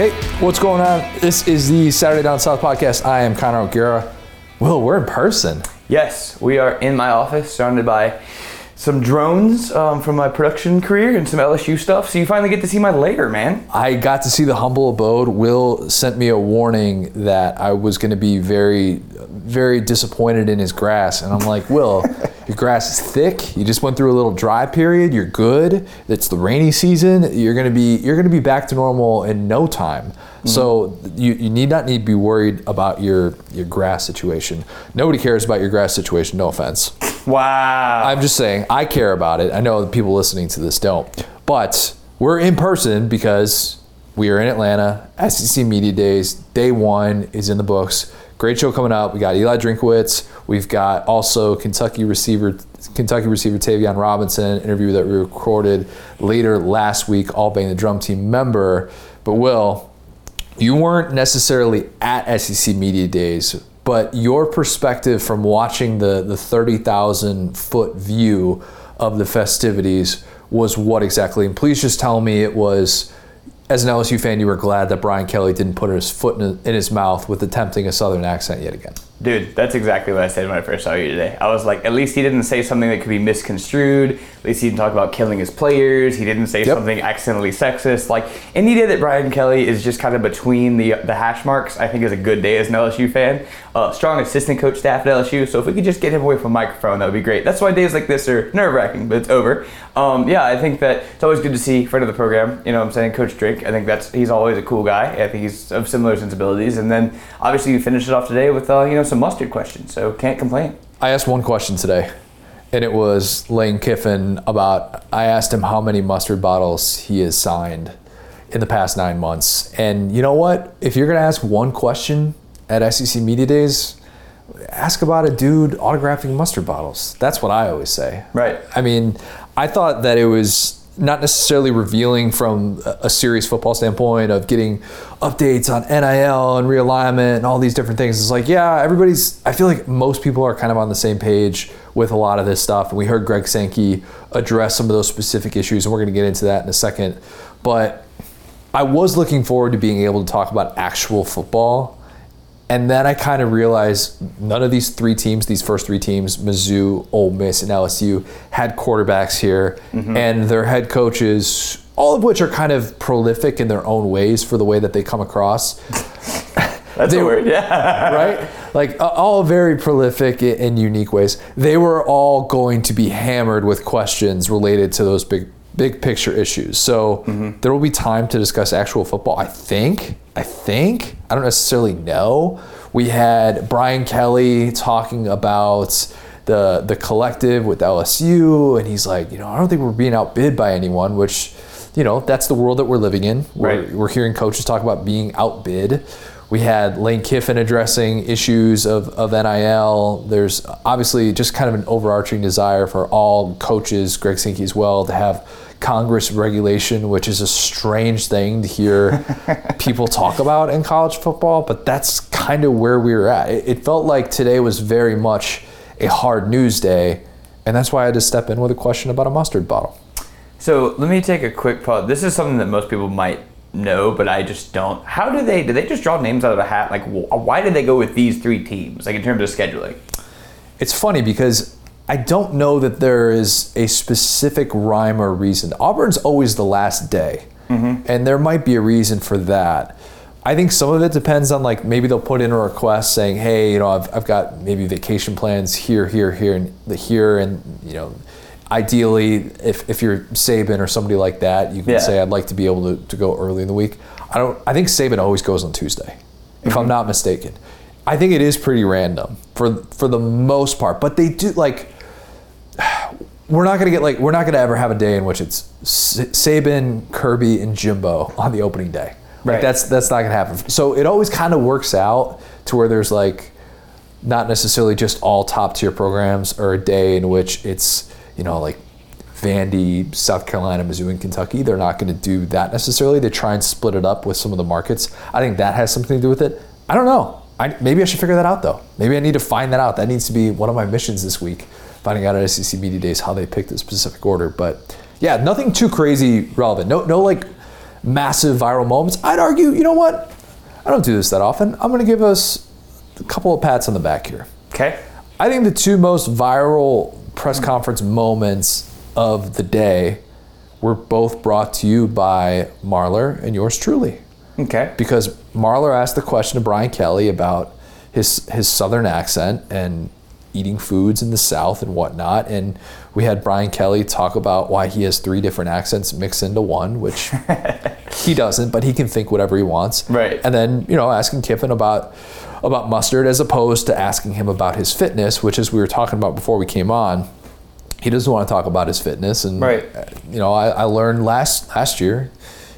Hey, what's going on? This is the Saturday Down South podcast. I am Connor O'Gara. Will, we're in person. Yes, we are in my office, surrounded by some drones um, from my production career and some LSU stuff. So you finally get to see my lair, man. I got to see the humble abode. Will sent me a warning that I was going to be very, very disappointed in his grass, and I'm like, Will, your grass is thick. You just went through a little dry period. You're good. It's the rainy season. You're going to be, you're going to be back to normal in no time. So you, you need not need to be worried about your your grass situation. Nobody cares about your grass situation. No offense. Wow. I'm just saying, I care about it. I know the people listening to this don't. But we're in person because we are in Atlanta. SEC Media Days, day one is in the books. Great show coming up. We got Eli Drinkwitz. We've got also Kentucky receiver Kentucky receiver Tayvion Robinson, interview that we recorded later last week, all being the drum team member. But Will, you weren't necessarily at SEC Media Days, but your perspective from watching the, the 30,000 foot view of the festivities was what exactly? And please just tell me it was, as an LSU fan, you were glad that Brian Kelly didn't put his foot in, in his mouth with attempting a Southern accent yet again. Dude, that's exactly what I said when I first saw you today. I was like, at least he didn't say something that could be misconstrued. At least he didn't talk about killing his players. He didn't say Yep. something accidentally sexist. Like any day that Brian Kelly is just kind of between the the hash marks, I think is a good day as an LSU fan. Uh, strong assistant coach staff at LSU. So if we could just get him away from a microphone, that would be great. That's why days like this are nerve wracking, but it's over. Um, yeah, I think that it's always good to see friend of the program. You know, what I'm saying Coach Drake. I think that's he's always a cool guy. I think he's of similar sensibilities. And then obviously you finish it off today with uh, you know some mustard questions. So can't complain. I asked one question today, and it was Lane Kiffin about. I asked him how many mustard bottles he has signed in the past nine months. And you know what? If you're going to ask one question at SEC Media Days, ask about a dude autographing mustard bottles. That's what I always say. Right. I mean, I thought that it was not necessarily revealing from a serious football standpoint of getting updates on NIL and realignment and all these different things. It's like, yeah, everybody's, I feel like most people are kind of on the same page with a lot of this stuff. And we heard Greg Sankey address some of those specific issues, and we're going to get into that in a second. But I was looking forward to being able to talk about actual football. And then I kind of realized none of these three teams, these first three teams, Mizzou, Ole Miss, and LSU, had quarterbacks here, and their head coaches, all of which are kind of prolific in their own ways for the way that they come across, That's They word. Yeah. right? Like uh, all very prolific i- in unique ways. They were all going to be hammered with questions related to those big big picture issues. So there will be time to discuss actual football. I think. I think. I don't necessarily know. We had Brian Kelly talking about the the collective with LSU, and he's like, you know, I don't think we're being outbid by anyone, which, you know, that's the world that we're living in. We're, Right. we're hearing coaches talk about being outbid. We had Lane Kiffin addressing issues of, of NIL. There's obviously just kind of an overarching desire for all coaches, Greg Sankey as well, to have Congress regulation, which is a strange thing to hear people talk about in college football, but that's kind of where we were at. It, it felt like today was very much a hard news day, and that's why I had to step in with a question about a mustard bottle. So let me take a quick pause. This is something that most people might know, but I just don't. How do they? Do they just draw names out of a hat? Like, wh- why did they go with these three teams? Like in terms of scheduling. It's funny because I don't know that there is a specific rhyme or reason. Auburn's always the last day, mm-hmm. and there might be a reason for that. I think some of it depends on like maybe they'll put in a request saying, "Hey, you know, I've, I've got maybe vacation plans here, here, here, and the here, and you know, ideally, if, if you're Saban or somebody like that, you can Yeah. say, I'd like to be able to, to go early in the week. I don't. I think Saban always goes on Tuesday, if I'm mm-hmm. not mistaken. I think it is pretty random for for the most part, but they do like. We're not gonna get like we're not gonna ever have a day in which it's S- Saban, Kirby, and Jimbo on the opening day. Like Right. that's that's not gonna happen. So it always kind of works out to where there's like not necessarily just all top tier programs or a day in which it's you know like Vandy, South Carolina, Mizzou, and Kentucky. They're not going to do that necessarily. They try and split it up with some of the markets. I think that has something to do with it. I don't know. I, maybe I should figure that out though. Maybe I need to find that out. That needs to be one of my missions this week. Finding out at SEC Media Days how they picked the specific order. But yeah, nothing too crazy relevant. No, no like massive viral moments. I'd argue, you know what? I don't do this that often. I'm going to give us a couple of pats on the back here. Okay. I think the two most viral press conference moments of the day were both brought to you by Marler and yours truly. Okay. Because Marler asked the question to Brian Kelly about his his southern accent and eating foods in the South and whatnot. And we had Brian Kelly talk about why he has three different accents mixed into one, which he doesn't, but he can think whatever he wants. Right. And then, you know, asking Kiffin about about mustard as opposed to asking him about his fitness, which as we were talking about before we came on, he doesn't want to talk about his fitness. And Right. uh, you know, I, I learned last last year,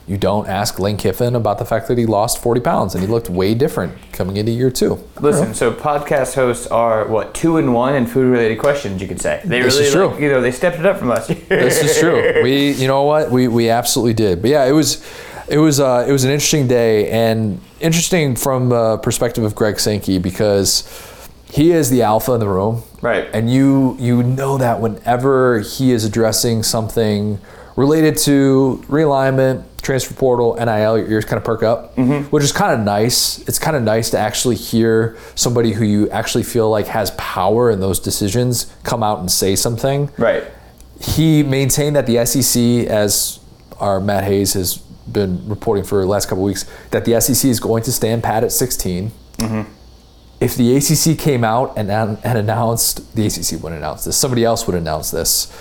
you don't ask Lane Kiffin about the fact that he lost 40 pounds and he looked way different coming into year two. Listen, so podcast hosts are what two and one in food related questions. You could say they This really, is true. like, you know, they stepped it up from us. this is true. We, you know what, we we absolutely did. But yeah, it was, it was, uh, it was an interesting day and interesting from the perspective of Greg Sankey because he is the alpha in the room, Right. And you you know that whenever he is addressing something related to realignment, transfer portal, NIL, your ears kind of perk up, mm-hmm. which is kind of nice. It's kind of nice to actually hear somebody who you actually feel like has power in those decisions come out and say something Right. he maintained that the SEC, as our Matt Hayes has been reporting for the last couple weeks, that the SEC is going to stand pat at 16. Mm-hmm. If the ACC came out and, and announced, the ACC wouldn't announce this, somebody else would announce this.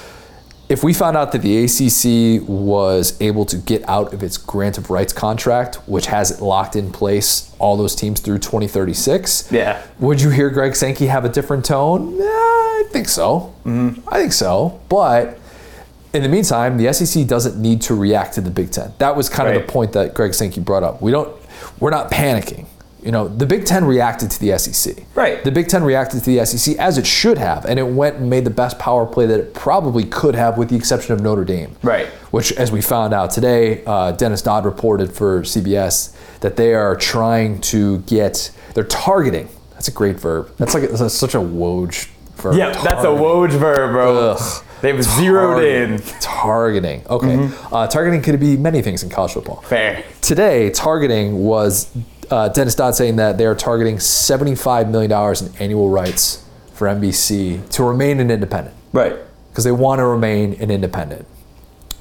If we found out that the ACC was able to get out of its grant of rights contract, which has it locked in place, all those teams through 2036, Yeah. would you hear Greg Sankey have a different tone? Yeah, I think so. Mm-hmm. I think so. But in the meantime, the SEC doesn't need to react to the Big Ten. That was kind of the point that Greg Sankey brought up. We don't. We're not panicking. You know, the Big Ten reacted to the SEC. Right. The Big Ten reacted to the SEC as it should have, and it went and made the best power play that it probably could have, with the exception of Notre Dame. Right. Which, as we found out today, uh, Dennis Dodd reported for CBS that they are trying to get. They're targeting. That's a great verb. That's like that's such a Woj verb. Yeah, that's a Targeting. Woj verb, bro. Ugh. They've zeroed in. Targeting. Okay. Uh, targeting could be many things in college football. Fair. Today, targeting was uh, Dennis Dodd saying that they are targeting $75 million in annual rights for NBC to remain an independent Right. because they want to remain an independent,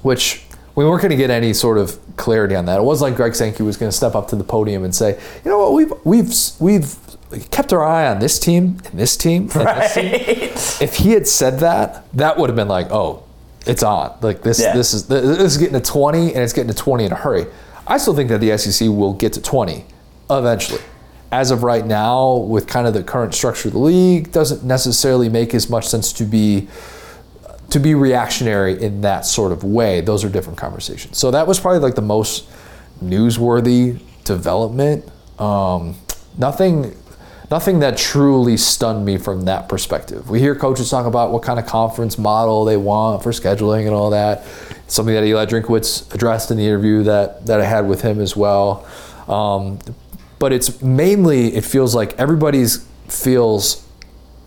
which we weren't going to get any sort of clarity on that. It wasn't like Greg Sankey was going to step up to the podium and say, you know what, we've, we've, we've kept our eye on this team and this team and this team if he had said that, that would have been like, oh, it's on. Like this, Yeah. this is this is getting to 20, and it's getting to 20 in a hurry. I still think that the SEC will get to 20 eventually. As of right now, with kind of the current structure of the league, doesn't necessarily make as much sense to be to be reactionary in that sort of way. Those are different conversations. So that was probably like the most newsworthy development. Um, nothing, nothing that truly stunned me from that perspective. We hear coaches talk about what kind of conference model they want for scheduling and all that. Something that Eli Drinkwitz addressed in the interview that that I had with him as well. Um, but it's mainly it feels like everybody's feels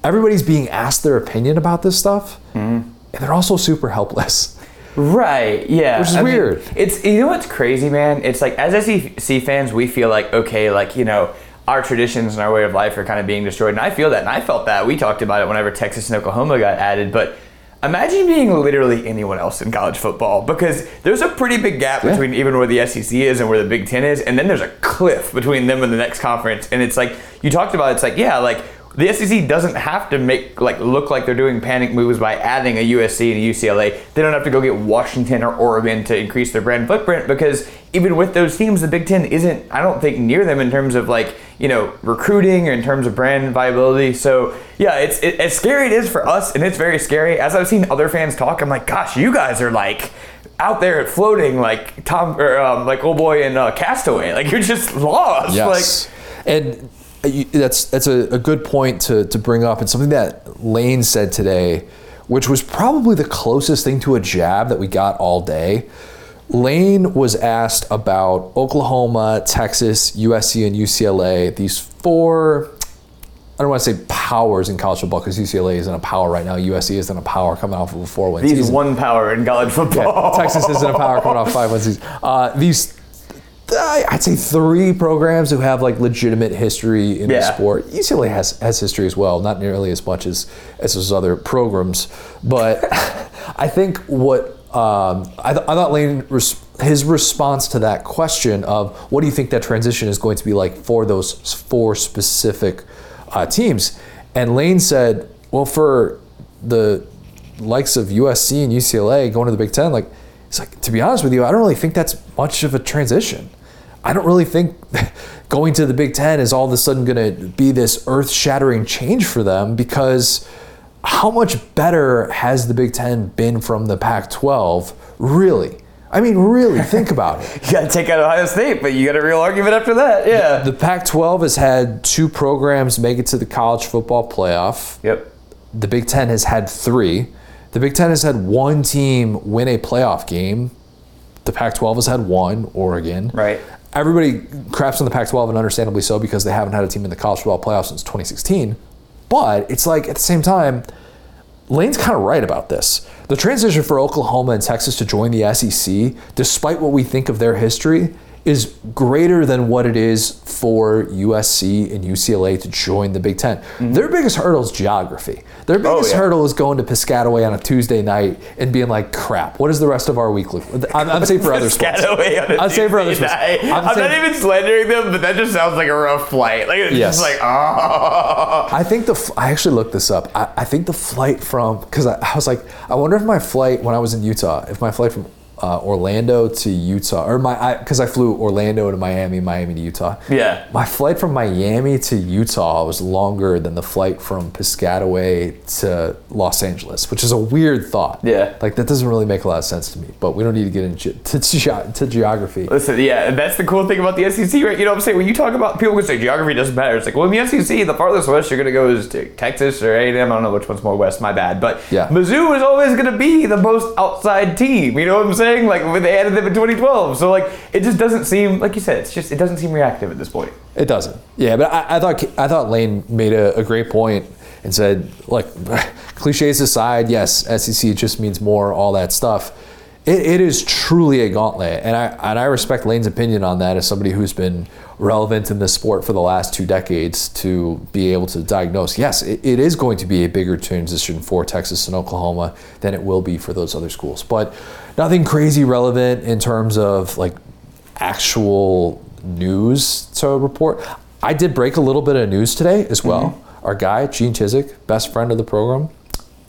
everybody's being asked their opinion about this stuff, mm-hmm. and they're also super helpless. Right. Yeah. Which is I mean, weird. it's you know what's crazy, man. It's like as SEC fans, we feel like okay, like you know. Our traditions and our way of life are kind of being destroyed, and I feel that, and I felt that. We talked about it whenever Texas and Oklahoma got added, but imagine being literally anyone else in college football because there's a pretty big gap Yeah. between even where the SEC is and where the Big Ten is, and then there's a cliff between them and the next conference. And it's like you talked about. It's like yeah, like the SEC doesn't have to make like look like they're doing panic moves by adding a USC and a UCLA. They don't have to go get Washington or Oregon to increase their brand footprint because even with those teams, the Big Ten isn't I don't think near them in terms of like you know recruiting or in terms of brand viability. So yeah, it's it, as scary it is for us, and it's very scary. As I've seen other fans talk, I'm like, gosh, you guys are like out there floating like Tom or um, like old boy in uh, Castaway. Like you're just lost. Yes. and uh, you- that's that's a, a good point to, to bring up, and something that Lane said today, which was probably the closest thing to a jab that we got all day. Lane was asked about Oklahoma, Texas, USC, and UCLA. These four, I don't want to say powers in college football because UCLA isn't a power right now. USC isn't a power coming off of a four-win season. These one power in college football. Texas isn't a power coming off five win season. Uh, these I'd say three programs who have like legitimate history in the sport. UCLA has has history as well, not nearly as much as as those other programs, but I think what um, I, th- I thought Lane res- his response to that question of what do you think that transition is going to be like for those four specific uh, teams, and Lane said, well, for the likes of USC and UCLA going to the Big Ten, like it's like to be honest with you, I don't really think that's much of a transition. I don't really think going to the Big Ten is all of a sudden going to be this earth-shattering change for them because how much better has the Big Ten been from the Pac-12? Really? I mean, really, think about it. You got to take out Ohio State, but you got a real argument after that. Yeah. The Pac-12 has had two programs make it to the college football playoff. yep. The Big Ten has had three. The Big Ten has had one team win a playoff game. The Pac 12 has had one, Oregon. Right. Everybody craps on the Pac 12, and understandably so, because they haven't had a team in the college football playoff since 2016. But it's like at the same time, Lane's kind of right about this. The transition for Oklahoma and Texas to join the SEC, despite what we think of their history, is greater than what it is for USC and UCLA to join the Big 10 mm-hmm. Their biggest hurdle is geography. Their oh, biggest yeah. hurdle is going to Piscataway on a Tuesday night and being like, "Crap, what does the rest of our week look?" like? I'm, I'm saying for other sports. Piscataway on a I'm saying for other sports. night. I'm I'm, saying- not even slandering them, but that just sounds like a rough flight. Like it's Yes. just like oh. I think the I actually looked this up. I, I think the flight from because I, I was like, I wonder if my flight when I was in Utah, if my flight from uh, Orlando to Utah, or my because I, flew Orlando to Miami, Miami to Utah. Yeah. My flight from Miami to Utah was longer than the flight from Piscataway to Los Angeles, which is a weird thought. Yeah. Like that doesn't really make a lot of sense to me. But we don't need to get into to, ge- to geography. Listen, yeah, and that's the cool thing about the SEC, right? You know what I'm saying? When you talk about people can say geography doesn't matter. It's like, well, in the SEC, the farthest west you're gonna go is to Texas or A&M. I don't know which one's more west. My bad, but Yeah. Mizzou is always gonna be the most outside team. You know what I'm saying? Like they added them in 2012, so like it just doesn't seem like you said. It's just it doesn't seem reactive at this point. It doesn't. Yeah, but I, I thought I thought Lane made a, a great point and said, like, cliches aside, yes, SEC just means more, all that stuff. It, it is truly a gauntlet, and I and I respect Lane's opinion on that as somebody who's been relevant in this sport for the last two decades to be able to diagnose. Yes, it, it is going to be a bigger transition for Texas and Oklahoma than it will be for those other schools, but nothing crazy relevant in terms of like actual news to report. I did break a little bit of news today as mm-hmm. well. Our guy, Gene Chizik, best friend of the program,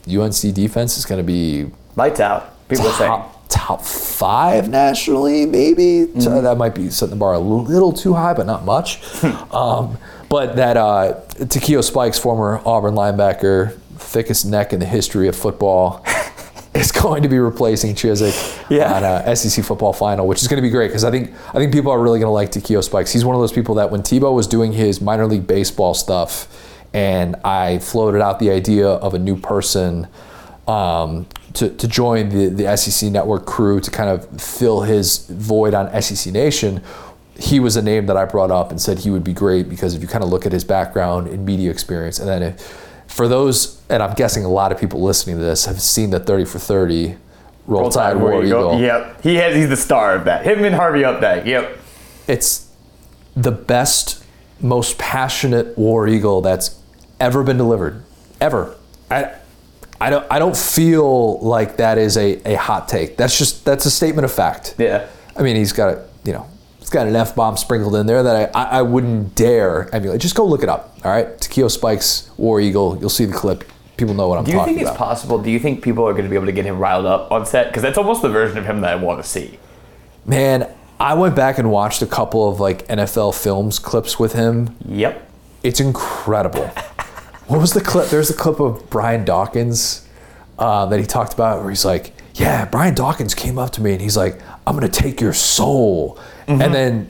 UNC defense is going to be Lights out. People are saying. top, top five nationally, maybe. So that might be setting the bar a little too high, but not much. um, but that uh, Takeo Spikes, former Auburn linebacker, thickest neck in the history of football, is going to be replacing Chizik Yeah. on a SEC football final, which is going to be great because I think I think people are really going to like Takeo Spikes. He's one of those people that when Tebow was doing his minor league baseball stuff, and I floated out the idea of a new person um, to, to join the, the SEC network crew to kind of fill his void on SEC Nation, he was a name that I brought up and said he would be great because if you kind of look at his background and media experience, and then if, for those, and I'm guessing a lot of people listening to this have seen the 30 for 30 Roll, Tide War Eagle. Yep. He has he's the star of that. Him and Harvey Updike. Yep. It's the best, most passionate War Eagle that's ever been delivered, ever. I, I don't, I don't feel like that is a, a hot take. That's just that's a statement of fact. Yeah. I mean, he's got a, you know, he's got an F bomb sprinkled in there that I, I, I wouldn't dare emulate. Just go look it up. All right, Takeo Spikes War Eagle. You'll see the clip. People know what I'm talking about. Do you think it's about. possible? Do you think people are going to be able to get him riled up on set? Because that's almost the version of him that I want to see. Man, I went back and watched a couple of like NFL films clips with him. Yep. It's incredible. what was the clip? There's a clip of Brian Dawkins uh, that he talked about where he's like, "Yeah, Brian Dawkins came up to me and he's like, I'm gonna take your soul," and then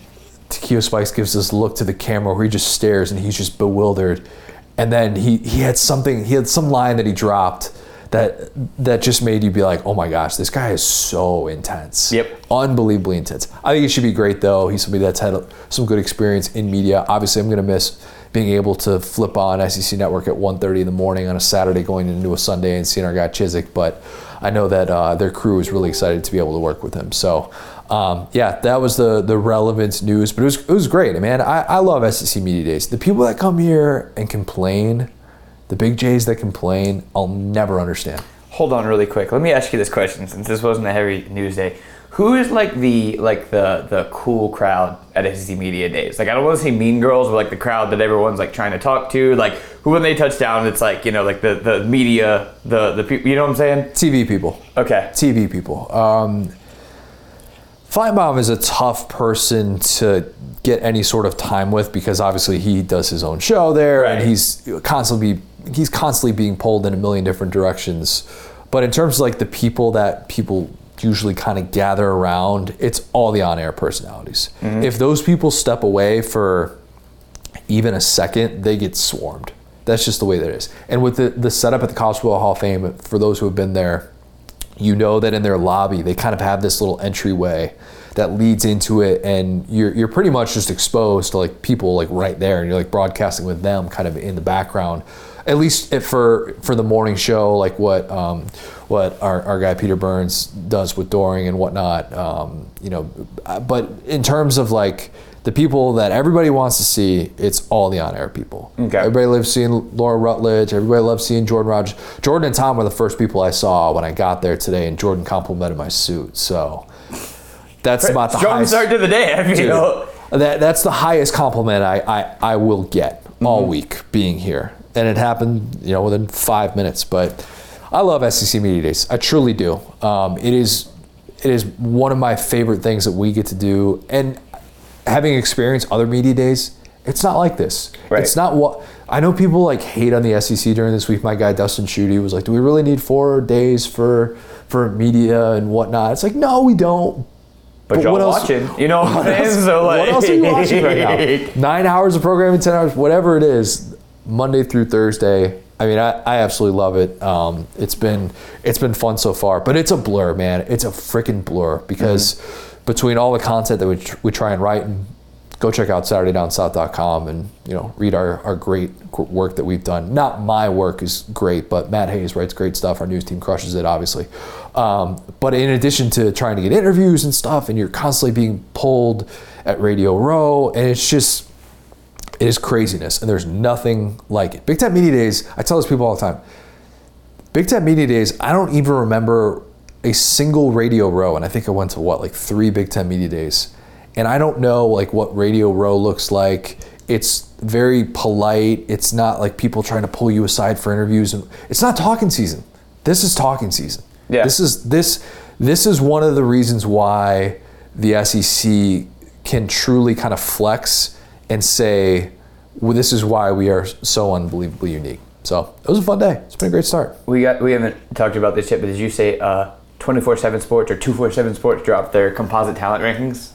Takeo Spikes gives this look to the camera where he just stares and he's just bewildered, and then he he had something, he had some line that he dropped. That, that just made you be like, oh my gosh, this guy is so intense. Yep. Unbelievably intense. I think he should be great though. He's somebody that's had some good experience in media. Obviously, I'm going to miss being able to flip on SEC Network at 1.30 in the morning on a Saturday going into a Sunday and seeing our guy Chizik. But I know that uh, their crew is really excited to be able to work with him. So um, yeah, that was the the relevant news, but it was it was great, man. I, I love SEC media days. The people that come here and complain, the big J's that complain, I'll never understand. Hold on, really quick. Let me ask you this question, since this wasn't a heavy news day. Who is like the like the the cool crowd at SEC media days? Like I don't want to say mean girls, but like the crowd that everyone's like trying to talk to. Like who when they touch down, it's like you know like the the media, the the people. You know what I'm saying? TV people. Okay. TV people. Um, Finebaum is a tough person to get any sort of time with because obviously he does his own show there Right. and he's constantly he's constantly being pulled in a million different directions. But in terms of like the people that people usually kind of gather around, it's all the on-air personalities. If those people step away for even a second, they get swarmed. That's just the way that it is. And with the, the setup at the College Football Hall of Fame, for those who have been there, you know that in their lobby, they kind of have this little entryway that leads into it, and you're, you're pretty much just exposed to like people like right there, and you're like broadcasting with them kind of in the background. At least if for for the morning show, like what um, what our, our guy Peter Burns does with Doring and whatnot, um, you know. But in terms of like the people that everybody wants to see, it's all the on-air people. Okay. Everybody loves seeing Laura Rutledge. Everybody loves seeing Jordan Rodgers. Jordan and Tom were the first people I saw when I got there today, and Jordan complimented my suit. So that's about the highest. start to the day. I feel. That that's the highest compliment I I, I will get all week being here, and it happened you know within five minutes. But I love SEC media days. I truly do. Um, it is it is one of my favorite things that we get to do, and having experienced other media days, it's not like this. Right. It's not what I know. People like hate on the SEC during this week. My guy Dustin Schutte was like, "Do we really need four days for for media and whatnot?" It's like, no, we don't. But, But y'all what else- watching? You know what I'm saying? else, So like, what else are you watching right now? Nine hours of programming, ten hours, whatever it is, Monday through Thursday. I mean, I, I absolutely love it. Um, it's been it's been fun so far, but it's a blur, man. It's a freaking blur because between all the content that we, tr- we try and write and go check out SaturdayDownSouth.com and you know read our, our great work that we've done. Not my work is great, but Matt Hayes writes great stuff. Our news team crushes it, obviously. Um, but in addition to trying to get interviews and stuff, and you're constantly being pulled at Radio Row, and it's just it is craziness, and there's nothing like it. Big Ten Media Days. I tell these people all the time. Big Ten Media Days. I don't even remember a single Radio Row, and I think I went to what like three Big Ten Media Days, and I don't know like what Radio Row looks like. It's very polite. It's not like people trying to pull you aside for interviews, and it's not talking season. This is talking season. Yeah. This is this this is one of the reasons why the SEC can truly kind of flex and say, well, "This is why we are so unbelievably unique." So it was a fun day. It's been a great start. We got we haven't talked about this yet, but did you say uh 24/7 Sports or 247 Sports dropped their composite talent rankings?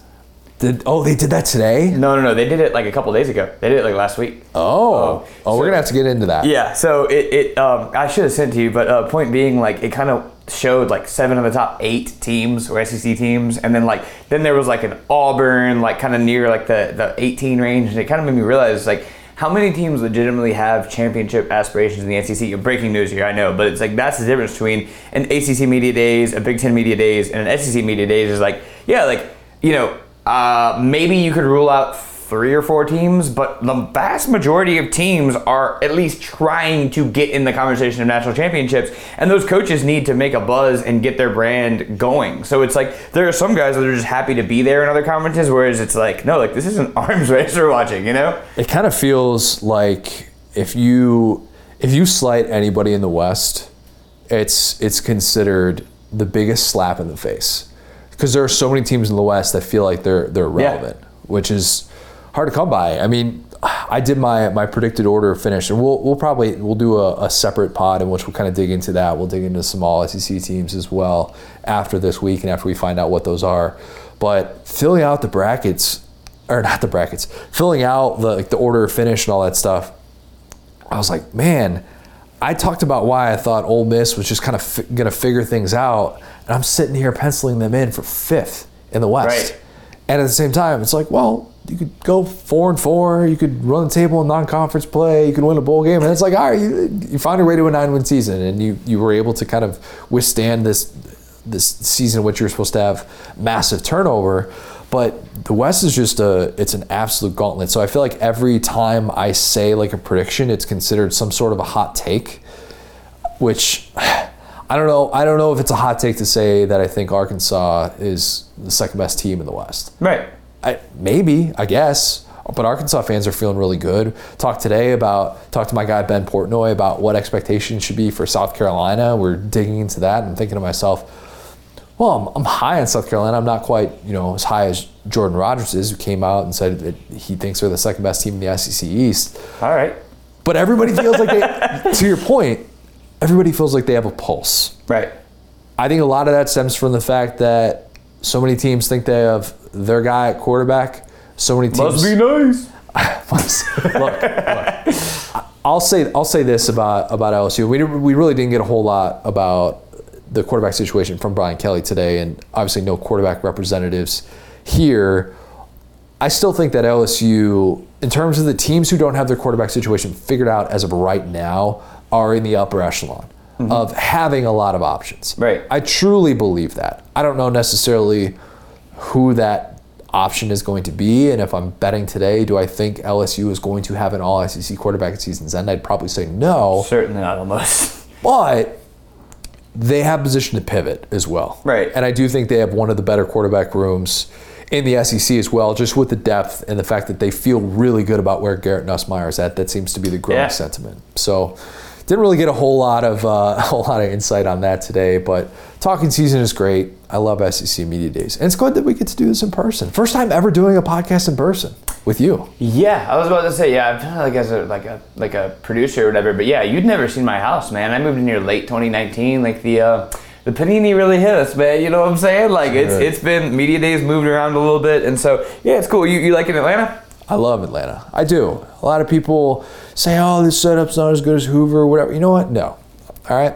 Did oh they did that today? No, no, no. They did it like a couple days ago. They did it like last week. Oh, oh, we're gonna have to get into that. Yeah. So it, it um, I should have sent to you, but uh, point being, like, it kind of showed like seven of the top eight teams or SEC teams, and then like then there was like an Auburn, like kind of near like the the 18 range, and it kind of made me realize like. How many teams legitimately have championship aspirations in the SEC? Breaking news here, I know, but it's like that's the difference between an ACC media days, a Big Ten media days, and an SEC media days. Is like, yeah, like you know, uh, maybe you could rule out three or four teams, but the vast majority of teams are at least trying to get in the conversation of national championships, and those coaches need to make a buzz and get their brand going. So it's like there are some guys that are just happy to be there in other conferences, whereas it's like, no, like this is an arms race we're watching, you know? It kind of feels like if you if you slight anybody in the West, it's it's considered the biggest slap in the face because there are so many teams in the West that feel like they're they're Yeah. relevant, which is hard to come by. I mean, I did my my predicted order finish, and we'll we'll probably we'll do a, a separate pod in which we'll kind of dig into that. We'll dig into some all SEC teams as well after this week and after we find out what those are. But filling out the brackets, or not the brackets, filling out the like the order of finish and all that stuff. I was like, man, I talked about why I thought Ole Miss was just kind of fi- going to figure things out, and I'm sitting here penciling them in for fifth in the West. Right. And at the same time, it's like, well, you could go four and four, you could run the table in non-conference play, you could win a bowl game, and it's like, all right, you, you your way to a nine-win season, and you you were able to kind of withstand this this season which you're supposed to have massive turnover. But the West is just a it's an absolute gauntlet. So I feel like every time I say like a prediction, it's considered some sort of a hot take, which I don't know. I don't know if it's a hot take to say that I think Arkansas is the second best team in the West. Right. I, maybe, I guess. But Arkansas fans are feeling really good. Talked today about, talk to my guy Ben Portnoy about what expectations should be for South Carolina. We're digging into that and thinking to myself, well, I'm, I'm high on South Carolina. I'm not quite, you know, as high as Jordan Rodgers is, who came out and said that he thinks they're the second best team in the SEC East. All right. But everybody feels like they, to your point, everybody feels like they have a pulse. Right. I think a lot of that stems from the fact that so many teams think they have their guy at quarterback. So many teams Must be nice. look, look, I'll say I'll say this about about LSU. We we really didn't get a whole lot about the quarterback situation from Brian Kelly today, and obviously no quarterback representatives here. I still think that LSU, in terms of the teams who don't have their quarterback situation figured out as of right now, are in the upper echelon mm-hmm. of having a lot of options. Right. I truly believe that. I don't know necessarily who that option is going to be, and if I'm betting today, do I think LSU is going to have an All SEC quarterback at season's end? I'd probably say no, Certainly not almost. but they have position to pivot as well. Right. And I do think they have one of the better quarterback rooms in the SEC as well, just with the depth and the fact that they feel really good about where Garrett Nussmeier is at. That seems to be the growing Yeah. sentiment. So didn't really get a whole lot of uh, a whole lot of insight on that today, but talking season is great. I love SEC media days, and it's good that we get to do this in person. First time ever doing a podcast in person with you. Yeah, I was about to say, yeah, I've done like as a like a like a producer or whatever, but yeah, you'd never seen my house, man. I moved in here late 2019, like the uh, the panini really hit us, man. You know what I'm saying? Like it's it's been media days moved around a little bit, and so yeah, it's cool. You you like in Atlanta? I love Atlanta. I do. A lot of people say, "Oh, this setup's not as good as Hoover," or whatever. You know what? No. All right.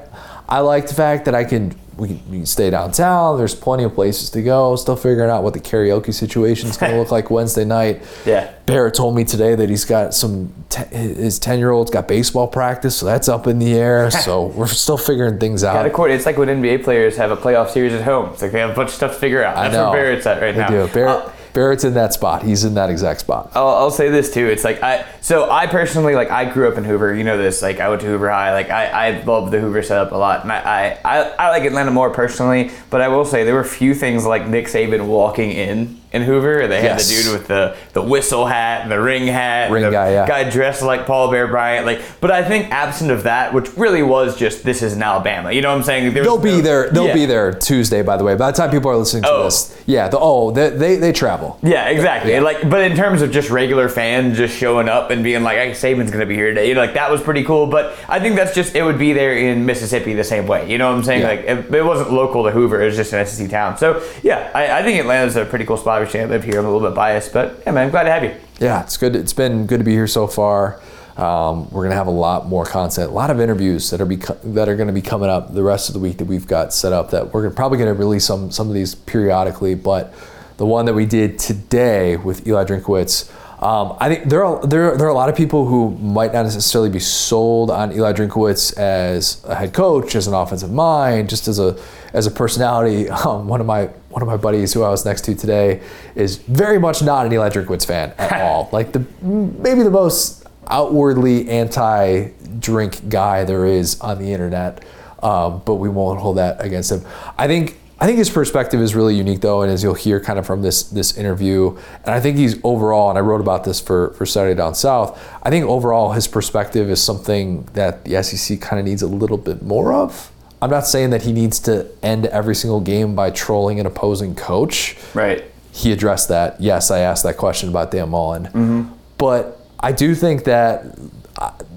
I like the fact that I can we can, we can stay downtown. There's plenty of places to go. Still figuring out what the karaoke situation is going to look like Wednesday night. Yeah. Barrett told me today that he's got some. Te- his ten year old's got baseball practice, so that's up in the air. So we're still figuring things out. court. It's like when NBA players have a playoff series at home. It's like they have a bunch of stuff to figure out. I That's know. where Barrett's at right They now. do. Barrett, Uh, Barrett's in that spot. He's in that exact spot. I'll, I'll say this too. It's like I so I personally like I grew up in Hoover. You know this. Like I went to Hoover High. Like I, I love the Hoover setup a lot. And I, I I like Atlanta more personally. But I will say there were a few things like Nick Saban walking in in Hoover. They had Yes. the dude with the the whistle hat and the ring hat. Ring the guy, yeah. Guy dressed like Paul Bear Bryant. Like, but I think absent of that, which really was just this is in Alabama. You know what I'm saying? There They'll be there. They'll Yeah. be there Tuesday. By the way, by the time people are listening to Oh. this, yeah. The, oh, they, they they travel. Yeah, exactly. Yeah. Like, but in terms of just regular fans just showing up and being like, "Hey, Saban's gonna be here today," you know, like that was pretty cool. But I think that's just it would be there in Mississippi the same way. You know what I'm saying? Yeah. Like, it, it wasn't local to Hoover; it was just an SEC town. So yeah, I, I think Atlanta's a pretty cool spot. Obviously, I live here. I'm a little bit biased, but yeah, man, I'm glad to have you. Yeah, it's good. It's been good to be here so far. Um, we're gonna have a lot more content, a lot of interviews that are be that are gonna be coming up the rest of the week that we've got set up. That we're gonna, probably gonna release some some of these periodically, but the one that we did today with Eli Drinkwitz. Um, I think there are there, there are a lot of people who might not necessarily be sold on Eli Drinkwitz as a head coach, as an offensive mind, just as a as a personality. Um, one of my one of my buddies who I was next to today is very much not an Eli Drinkwitz fan at all. Like the maybe the most outwardly anti-drink guy there is on the internet. Um, but we won't hold that against him. I think I think his perspective is really unique though, and as you'll hear kind of from this this interview, and I think he's overall, and I wrote about this for for Saturday Down South. I think overall his perspective is something that the SEC kind of needs a little bit more of. I'm not saying that he needs to end every single game by trolling an opposing coach. Right. He addressed that. Yes, I asked that question about Dan Mullen. mm-hmm. But I do think that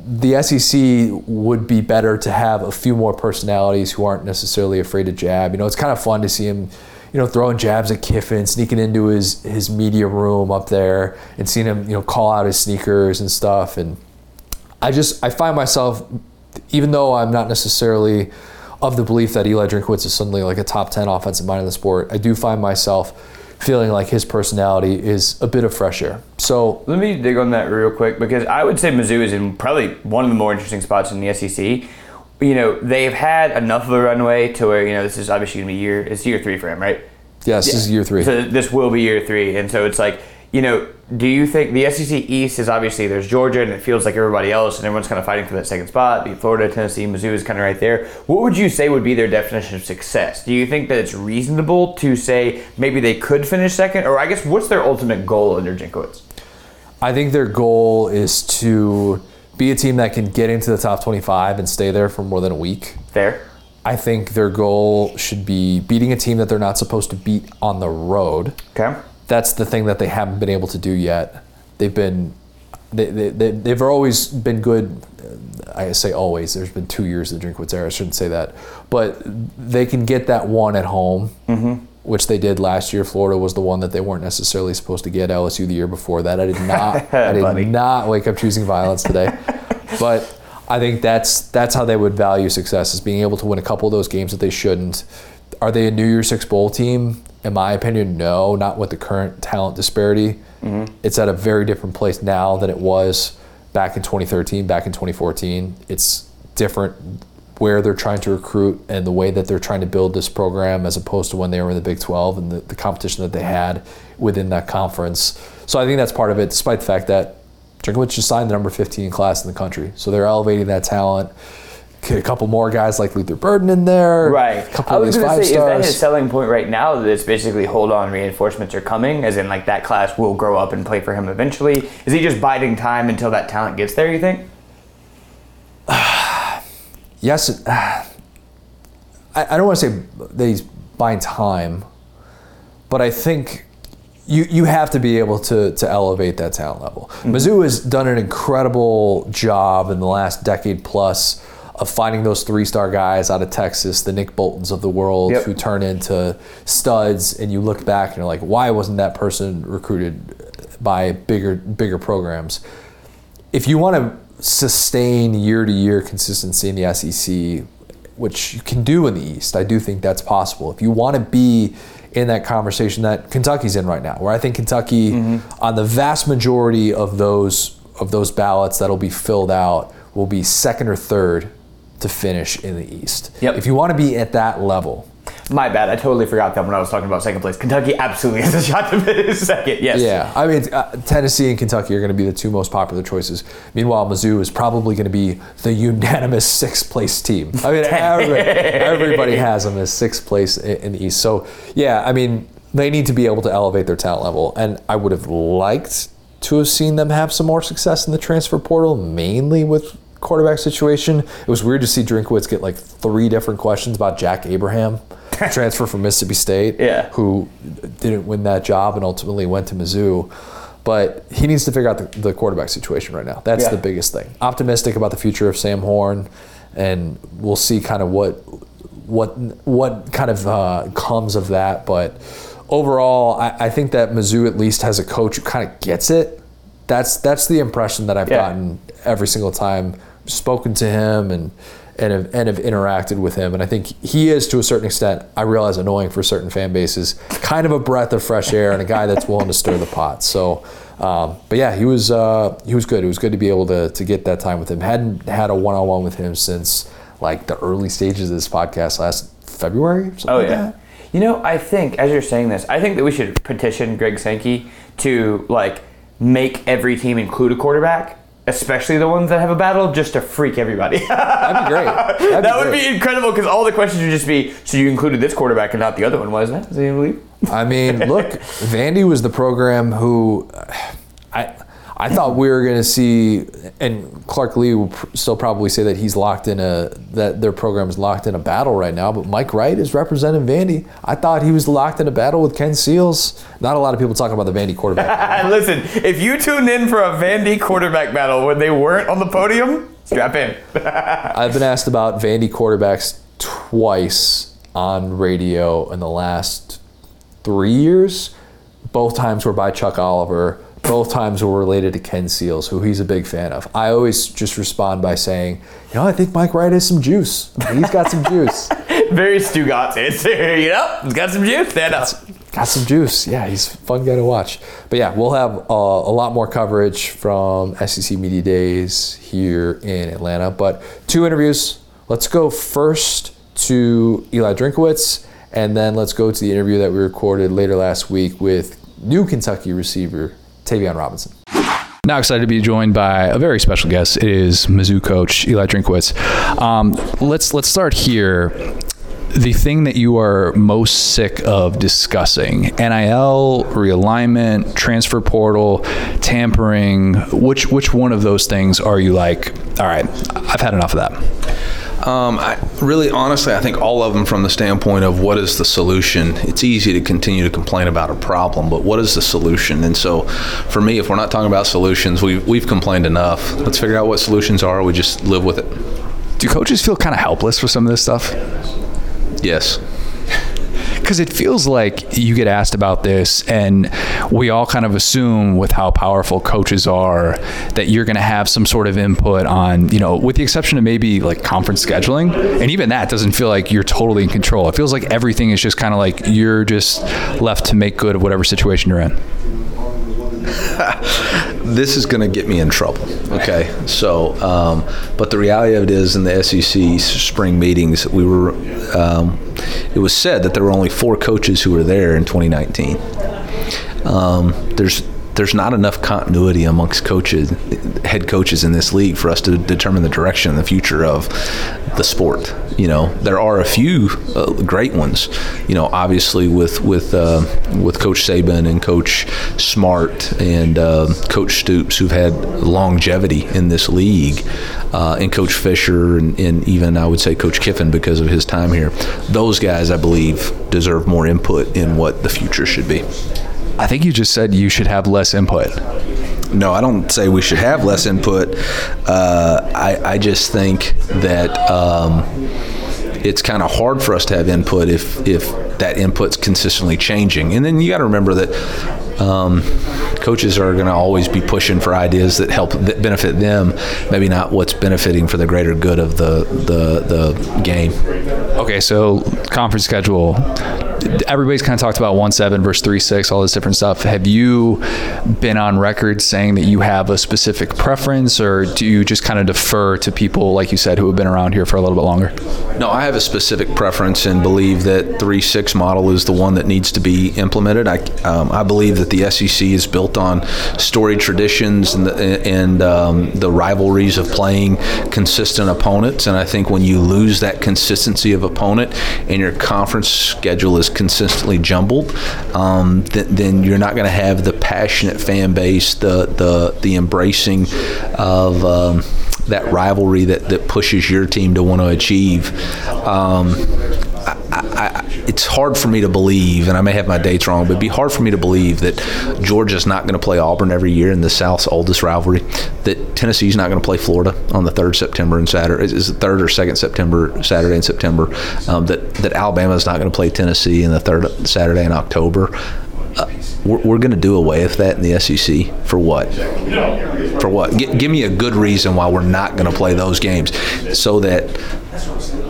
the SEC would be better to have a few more personalities who aren't necessarily afraid to jab. You know, it's kind of fun to see him, you know, throwing jabs at Kiffin, sneaking into his his media room up there, and seeing him, you know, call out his sneakers and stuff. And I just I find myself, even though I'm not necessarily of the belief that Eli Drinkwitz is suddenly like a top ten offensive mind in the sport, I do find myself feeling like his personality is a bit of fresh air. So Let me dig on that real quick because I would say Mizzou is in probably one of the more interesting spots in the SEC. you know, they've had enough of a runway to where, you know, this is obviously going to be year, it's year three for him, right? Yes, this is year three. So this will be year three. And so it's like, you know, do you think the SEC East is obviously there's Georgia and it feels like everybody else and everyone's kind of fighting for that second spot. The Florida, Tennessee, Mizzou is kind of right there. What would you say would be their definition of success? Do you think that it's reasonable to say maybe they could finish second, or I guess what's their ultimate goal under Drinkwitz? I think their goal is to be a team that can get into the top 25 and stay there for more than a week. Fair. I think their goal should be beating a team that they're not supposed to beat on the road. Okay. That's the thing that they haven't been able to do yet. They've been, they, they, they, they've always been good. I say always. There's been two years of Drinkwitz era. I shouldn't say that, but they can get that one at home, mm-hmm. which they did last year. Florida was the one that they weren't necessarily supposed to get. LSU the year before that. I did not. I did not wake up choosing violence today, but I think that's that's how they would value success is being able to win a couple of those games that they shouldn't. Are they a New Year's Six bowl team? In my opinion, no. Not with the current talent disparity. Mm-hmm. It's at a very different place now than it was back in 2013, back in 2014. It's different where they're trying to recruit and the way that they're trying to build this program as opposed to when they were in the Big 12 and the, the competition that they had within that conference. So I think that's part of it, despite the fact that Drinkwitz just signed the number 15 class in the country. So they're elevating that talent. A couple more guys like Luther Burden in there. Right. A couple I of was these going to five say, is that his selling point right now that it's basically hold on, reinforcements are coming, as in like that class will grow up and play for him eventually? Is he just biding time until that talent gets there, you think? yes, I, I don't want to say that he's buying time, but I think you you have to be able to to elevate that talent level. Mm-hmm. Mizzou has done an incredible job in the last decade plus of finding those three star guys out of Texas, the Nick Boltons of the world, Yep. who turn into studs, and you look back and you're like, why wasn't that person recruited by bigger bigger programs? if you want to sustain year to year consistency in the SEC, which you can do in the East, I do think that's possible. If you want to be in that conversation that Kentucky's in right now, where I think Kentucky, mm-hmm. on the vast majority of those of those ballots that'll be filled out, will be second or third to finish in the East. Yep. If you want to be at that level, My bad. I totally forgot that when I was talking about second place. Kentucky absolutely has a shot to finish second. Yes. Yeah, I mean, uh, Tennessee and Kentucky are going to be the two most popular choices. Meanwhile, Mizzou is probably going to be the unanimous sixth place team. I mean, every, everybody has them as sixth place in, in the East. So, yeah, I mean, they need to be able to elevate their talent level. And I would have liked to have seen them have some more success in the transfer portal, mainly with quarterback situation. It was weird to see Drinkwitz get like three different questions about Jack Abraham, transfer from Mississippi State Yeah. who didn't win that job and ultimately went to Mizzou. But he needs to figure out the, the quarterback situation right now. That's Yeah. the biggest thing. Optimistic about the future of Sam Horn, and we'll see kind of what what what kind of uh, comes of that. But overall, I, I think that Mizzou at least has a coach who kind of gets it. That's that's the impression that I've Yeah. gotten every single time spoken to him and and have, and have interacted with him. And I think he is to a certain extent. I realize annoying for certain fan bases. Kind of a breath of fresh air and a guy that's willing to stir the pot. So, um, but yeah, he was uh, he was good. It was good to be able to to get that time with him. Hadn't had a one on one with him since like the early stages of this podcast last February. Something Oh like yeah. that. You know, I think as you're saying this, I think that we should petition Greg Sankey to like make every team include a quarterback, especially the ones that have a battle, just to freak everybody. That'd be great. That'd that would great. be incredible because all the questions would just be, so you included this quarterback and not the other one, wasn't it? Does anyone believe? I mean, look, Vandy was the program who I I thought we were going to see, and Clark Lea will pr- still probably say that he's locked in a that their program is locked in a battle right now. But Mike Wright is representing Vandy. I thought he was locked in a battle with Ken Seals. Not a lot of people talking about the Vandy quarterback. Listen, if you tuned in for a Vandy quarterback battle when they weren't on the podium, strap in. I've been asked about Vandy quarterbacks twice on radio in the last three years. Both times were by Chuck Oliver. Both times were related to Ken Seals, who he's a big fan of. I always just respond by saying, you know, I think Mike Wright has some juice. He's got some juice. Very Stu Stugotz answer, you know? He's got some juice, stand up. Got some juice. Yeah, he's a fun guy to watch. But yeah, we'll have uh, a lot more coverage from SEC Media Days here in Atlanta. But two interviews let's go first to Eli Drinkwitz, and then let's go to the interview that we recorded later last week with new Kentucky receiver Tayvion Robinson. Now excited to be joined by a very special guest. It is Mizzou coach Eli Drinkwitz. Um, let's let's start here. The thing that you are most sick of discussing: NIL, realignment, transfer portal, tampering. Which which one of those things are you like? All right, I've had enough of that. Um, I, really, honestly, I think all of them from the standpoint of what is the solution. It's easy to continue to complain about a problem, but what is the solution? And so, for me, if we're not talking about solutions, we've, we've complained enough. Let's figure out what solutions are. We just live with it. Do coaches feel kind of helpless with some of this stuff? Yes because it feels like you get asked about this, and we all kind of assume with how powerful coaches are that you're going to have some sort of input on, you know, with the exception of maybe like conference scheduling, and even that doesn't feel like you're totally in control. It feels like everything is just kind of like you're just left to make good of whatever situation you're in. this is going to get me in trouble. Okay, so um, but the reality of it is, in the SEC spring meetings, we were um, it was said that there were only four coaches who were there in 2019. Um, there's there's not enough continuity amongst coaches, head coaches in this league for us to determine the direction and the future of the sport. You know, there are a few uh, great ones. You know, obviously with with uh, with Coach Saban and Coach Smart and uh, Coach Stoops, who've had longevity in this league, uh, and Coach Fisher, and, and even I would say Coach Kiffin because of his time here. Those guys, I believe, deserve more input in what the future should be. I think you just said you should have less input. No, I don't say we should have less input. Uh, I, I just think that um, it's kind of hard for us to have input if if that input's consistently changing. And then you got to remember that um, coaches are going to always be pushing for ideas that help that benefit them, maybe not what's benefiting for the greater good of the the, the game. Okay, so conference schedule everybody's kind of talked about one seven versus three six, all this different stuff. Have you been on record saying that you have a specific preference, or do you just kind of defer to people like you said who have been around here for a little bit longer? No, I have a specific preference and believe that three six model is the one that needs to be implemented. I um, I believe that the SEC is built on storied traditions and the, and um, the rivalries of playing consistent opponents, and I think when you lose that consistency of opponent and your conference schedule is consistently jumbled, um, th- then you're not going to have the passionate fan base, the the the embracing of um, that rivalry that, that pushes your team to want to achieve. Um, I, I, it's hard for me to believe, and I may have my dates wrong, but it'd be hard for me to believe that Georgia's not going to play Auburn every year in the South's oldest rivalry. That Tennessee's not going to play Florida on the third September and Saturday. Is the third or second September, Saturday and September? Um, that that Alabama's not going to play Tennessee in the third Saturday in October. Uh, we're, we're going to do away with that in the SEC for what? For what? G- give me a good reason why we're not going to play those games, so that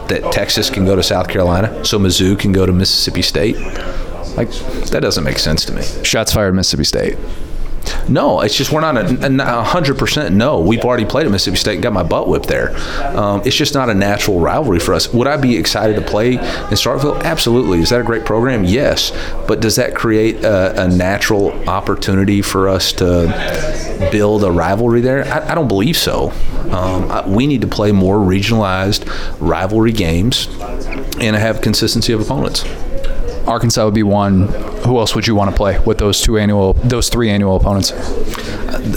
that Texas can go to South Carolina, so Mizzou can go to Mississippi State. Like that doesn't make sense to me. Shots fired, Mississippi State. No, it's just we're not a hundred percent. No, we've already played at Mississippi State and got my butt whipped there. Um, it's just not a natural rivalry for us. Would I be excited to play in Starkville? Absolutely. Is that a great program? Yes. But does that create a, a natural opportunity for us to build a rivalry there? I, I don't believe so. Um, we need to play more regionalized rivalry games and have consistency of opponents. Arkansas would be one. Who else would you want to play with those two annual, those three annual opponents?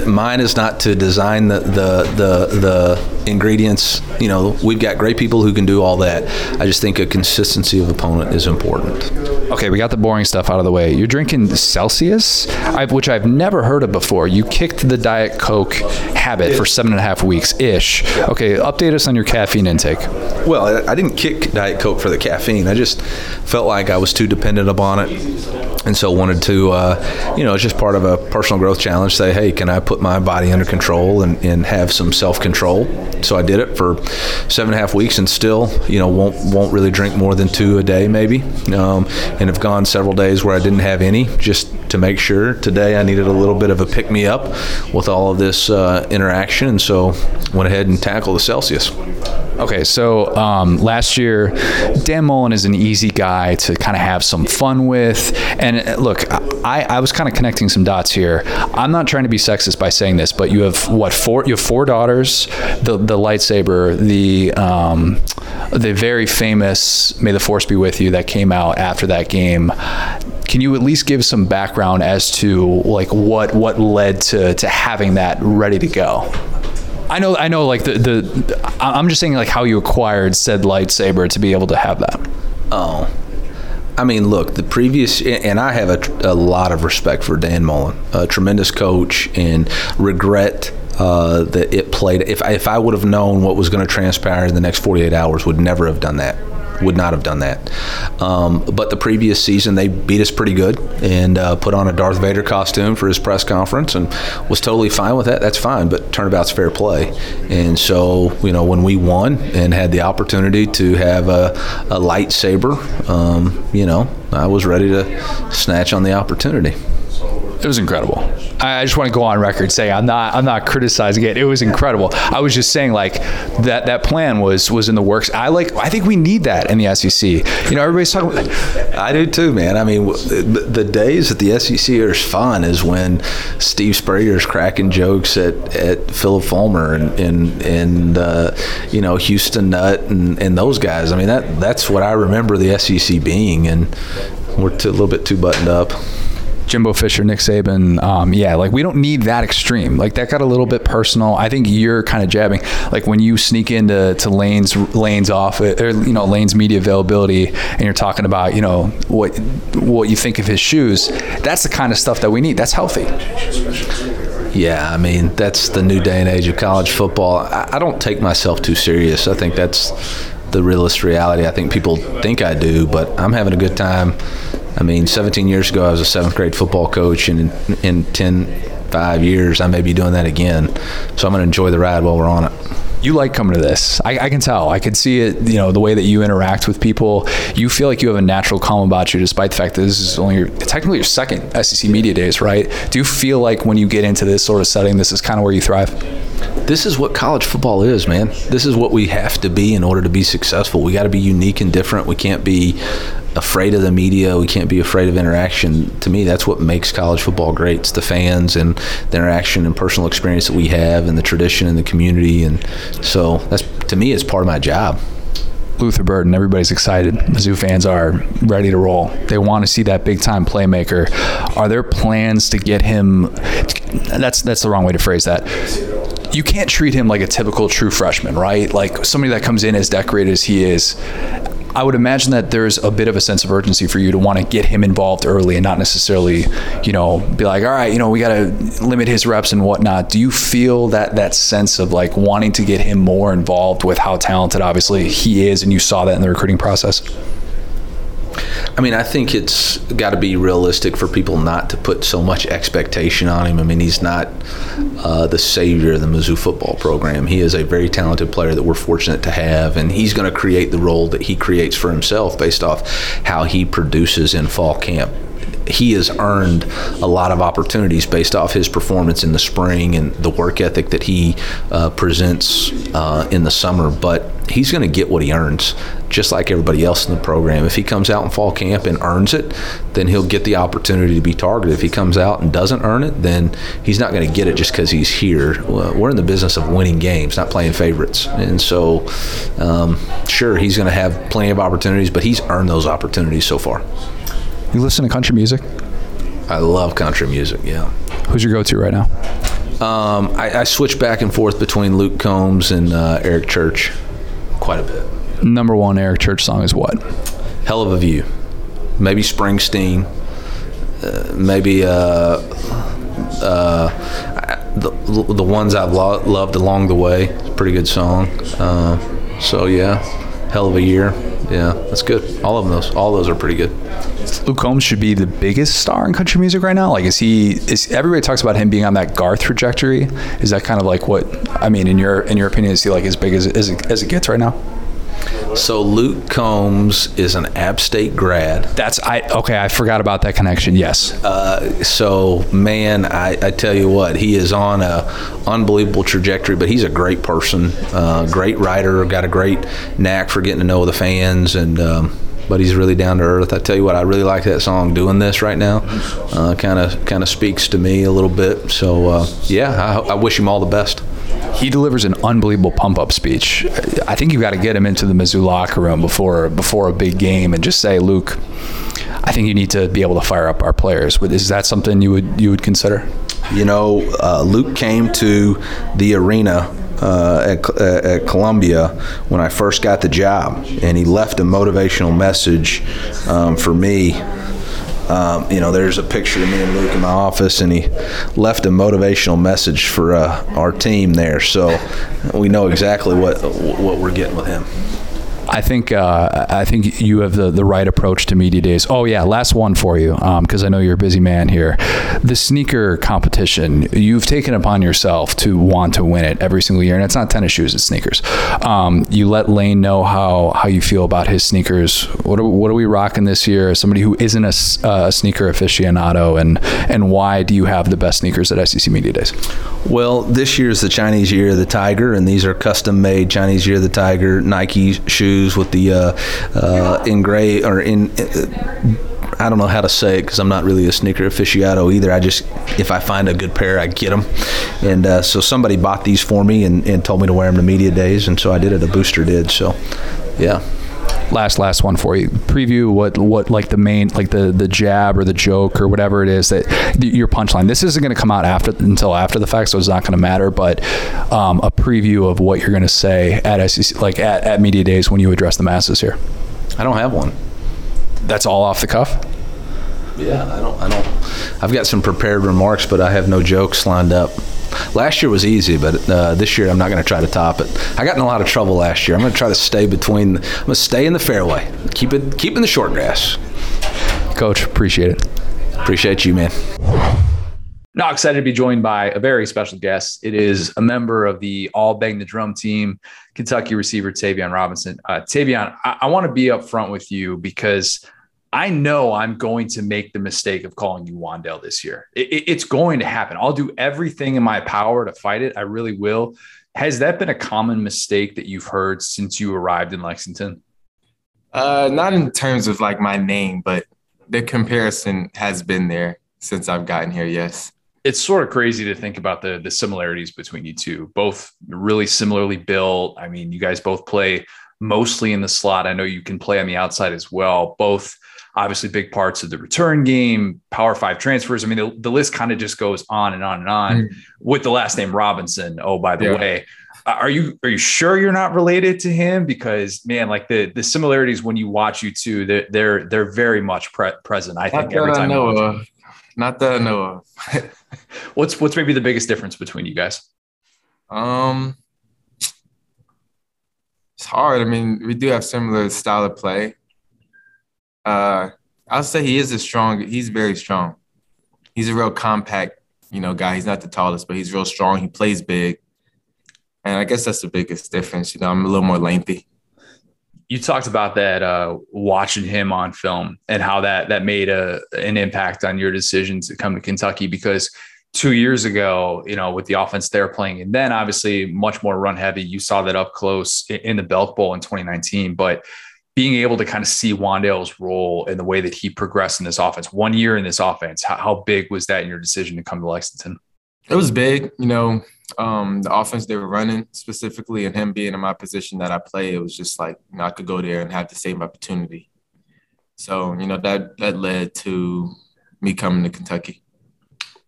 Mine is not to design the the the, the ingredients. You know, we've got great people who can do all that. I just think a consistency of opponent is important. Okay, we got the boring stuff out of the way. You're drinking Celsius, which I've never heard of before. You kicked the Diet Coke habit for seven and a half weeks ish. Okay, update us on your caffeine intake. Well, I didn't kick Diet Coke for the caffeine. I just felt like I was too dependent upon it, and so wanted to, uh, you know, it's just part of a personal growth challenge. Say, hey, can I put my body under control and, and have some self control? So I did it for seven and a half weeks, and still, you know, won't won't really drink more than two a day, maybe. Um, and have gone several days where I didn't have any just to make sure. Today I needed a little bit of a pick me up with all of this uh, interaction, and so went ahead and tackled the Celsius. Okay, so um, last year, Dan Mullen is an easy guy to kind of have some fun with. And uh, look, I, I was kind of connecting some dots here. I'm not trying to be sexist by saying this, but you have what four? You have four daughters. The the lightsaber, the um, the very famous "May the Force be with you" that came out after that game. Can you at least give some background as to like what what led to to having that ready to go? I know, I know. Like the, the, I'm just saying, like how you acquired said lightsaber to be able to have that. Oh, I mean, look, the previous, and I have a, a lot of respect for Dan Mullen, a tremendous coach, and regret uh, that it played. If if I would have known what was going to transpire in the next 48 hours, would never have done that would not have done that. Um, but the previous season, they beat us pretty good and uh, put on a Darth Vader costume for his press conference and was totally fine with that. That's fine, but turnabout's fair play. And so, you know, when we won and had the opportunity to have a, a lightsaber, um, you know, I was ready to snatch on the opportunity. It was incredible. I just want to go on record saying I'm not I'm not criticizing it. It was incredible. I was just saying like that that plan was was in the works. I like I think we need that in the SEC. You know, everybody's talking. I do too, man. I mean, the days that the SEC are fun is when Steve Spurrier's cracking jokes at, at Phillip Fulmer and and, and uh, you know Houston Nutt and, and those guys. I mean that that's what I remember the SEC being, and we're too, a little bit too buttoned up. Jimbo Fisher, Nick Saban. Um, yeah, like we don't need that extreme. Like that got a little bit personal. I think you're kind of jabbing. Like when you sneak into to Lane's Lane's off or you know Lane's media availability, and you're talking about you know what what you think of his shoes. That's the kind of stuff that we need. That's healthy. Yeah, I mean that's the new day and age of college football. I, I don't take myself too serious. I think that's the realist reality. I think people think I do, but I'm having a good time I mean, 17 years ago, I was a seventh grade football coach, and in, in 10, five years, I may be doing that again. So I'm going to enjoy the ride while we're on it. You like coming to this. I, I, can tell. I can see it, you know, the way that you interact with people. You feel like you have a natural calm about you, despite the fact that this is only your, technically your second SEC Media Days, right? Do you feel like when you get into this sort of setting, this is kind of where you thrive? This is what college football is, man. This is what we have to be in order to be successful. We got to be unique and different. We can't be afraid of the media. We can't be afraid of interaction. To me, that's what makes college football great. It's the fans and the interaction and personal experience that we have, and the tradition and the community. And so, that's to me, it's part of my job. Luther Burden, everybody's excited. Mizzou fans are ready to roll. They want to see that big time playmaker. Are there plans to get him? That's that's the wrong way to phrase that you can't treat him like a typical true freshman, right? Like somebody that comes in as decorated as he is. I would imagine that there's a bit of a sense of urgency for you to want to get him involved early and not necessarily, you know, be like, all right, you know, we got to limit his reps and whatnot. Do you feel that that sense of like wanting to get him more involved with how talented obviously he is, and you saw that in the recruiting process? I mean, I think it's got to be realistic for people not to put so much expectation on him. I mean, he's not uh, the savior of the Mizzou football program. He is a very talented player that we're fortunate to have, and he's going to create the role that he creates for himself based off how he produces in fall camp he has earned a lot of opportunities based off his performance in the spring and the work ethic that he uh, presents uh, in the summer. But he's going to get what he earns, just like everybody else in the program. If he comes out in fall camp and earns it, then he'll get the opportunity to be targeted. If he comes out and doesn't earn it, then he's not going to get it just because he's here. We're in the business of winning games, not playing favorites. And so, um, sure, he's going to have plenty of opportunities, but he's earned those opportunities so far. You listen to country music? I love country music. Yeah. Who's your go-to right now? Um, I, I, switch back and forth between Luke Combs and uh, Eric Church quite a bit. Number one Eric Church song is what? Hell of a View. Maybe Springsteen. Uh, maybe uh, uh, the, the ones I've lo- loved along the way. Pretty good song. Uh, so yeah, Hell of a Year. Yeah, that's good. All of those, all those are pretty good. Luke Combs should be the biggest star in country music right now. Like, is he? Is everybody talks about him being on that Garth trajectory? Is that kind of like what? I mean, in your in your opinion, is he like as big as as as it gets right now? So Luke Combs is an App State grad. That's I okay. I forgot about that connection. Yes. Uh, so man, I, I, tell you what, he is on a unbelievable trajectory. But he's a great person, uh, great writer, got a great knack for getting to know the fans, and um, but he's really down to earth. I tell you what, I really like that song. Doing this right now, kind of kind of speaks to me a little bit. So uh, yeah, I, I wish him all the best he delivers an unbelievable pump up speech. I think you got to get him into the Mizzou locker room before before a big game and just say, Luke, I think you need to be able to fire up our players. Is that something you would you would consider? You know, uh, Luke came to the arena uh, at, at, Columbia when I first got the job, and he left a motivational message um, for me um, you know, there's a picture of me and Luke in my office, and he left a motivational message for uh, our team there. So we know exactly what what we're getting with him. I think uh, I think you have the, the right approach to media days. Oh yeah, last one for you because um, I know you're a busy man here. The sneaker competition you've taken upon yourself to want to win it every single year, and it's not tennis shoes, it's sneakers. Um, you let Lane know how how you feel about his sneakers. What are, what are we rocking this year? Somebody who isn't a, a sneaker aficionado, and and why do you have the best sneakers at SEC Media Days? Well, this year is the Chinese Year of the Tiger, and these are custom made Chinese Year of the Tiger Nike shoes with the uh, uh, or in. Uh, I don't know how to say it because I'm not really a sneaker aficionado either. I just, if I find a good pair, I get them. And uh, so somebody bought these for me and, and told me to wear them to media days, and so I did it. A booster did. So, yeah last last one for you. Preview what what like the main like the the jab or the joke or whatever it is that your punchline. This isn't going to come out after until after the fact so it's not going to matter but um, a preview of what you're going to say at SEC like at, at media days when you address the masses here. I don't have one. That's all off the cuff? Yeah I don't I don't I've got some prepared remarks but I have no jokes lined up Last year was easy, but uh, this year I'm not going to try to top it. I got in a lot of trouble last year. I'm going to try to stay between. I'm going to stay in the fairway. Keep it. Keep in the short grass. Coach, appreciate it. Appreciate you, man. Now excited to be joined by a very special guest. It is a member of the All Bang the Drum team, Kentucky receiver Tayvion Robinson. Uh, Tayvion, I, I want to be upfront with you because I know I'm going to make the mistake of calling you Wan'Dale this year. It, it, it's going to happen. I'll do everything in my power to fight it. I really will. Has that been a common mistake that you've heard since you arrived in Lexington? Uh, not in terms of like my name, but the comparison has been there since I've gotten here. Yes. It's sort of crazy to think about the the similarities between you two. Both really similarly built. I mean, you guys both play mostly in the slot. I know you can play on the outside as well. Both obviously big parts of the return game, Power Five transfers. I mean, the, the list kind of just goes on and on and on. Mm. With the last name Robinson. Oh, by the yeah. way, are you are you sure you're not related to him? Because man, like the the similarities when you watch you two, they're they're they're very much pre- present. I think every time. I know of. Not that I know of. what's what's maybe the biggest difference between you guys? Um, it's hard. I mean, we do have similar style of play. Uh, I'll say he is a strong. He's very strong. He's a real compact, you know, guy. He's not the tallest, but he's real strong. He plays big, and I guess that's the biggest difference. You know, I'm a little more lengthy. You talked about that uh, watching him on film and how that that made a an impact on your decision to come to Kentucky because two years ago, you know, with the offense they're playing, and then obviously much more run heavy. You saw that up close in the Belk Bowl in 2019, but being able to kind of see Wan'Dale's role and the way that he progressed in this offense, one year in this offense, how, how, big was that in your decision to come to Lexington? It was big. You know, um, the offense they were running specifically and him being in my position that I play, it was just like, you know, I could go there and have the same opportunity. So, you know, that, that led to me coming to Kentucky.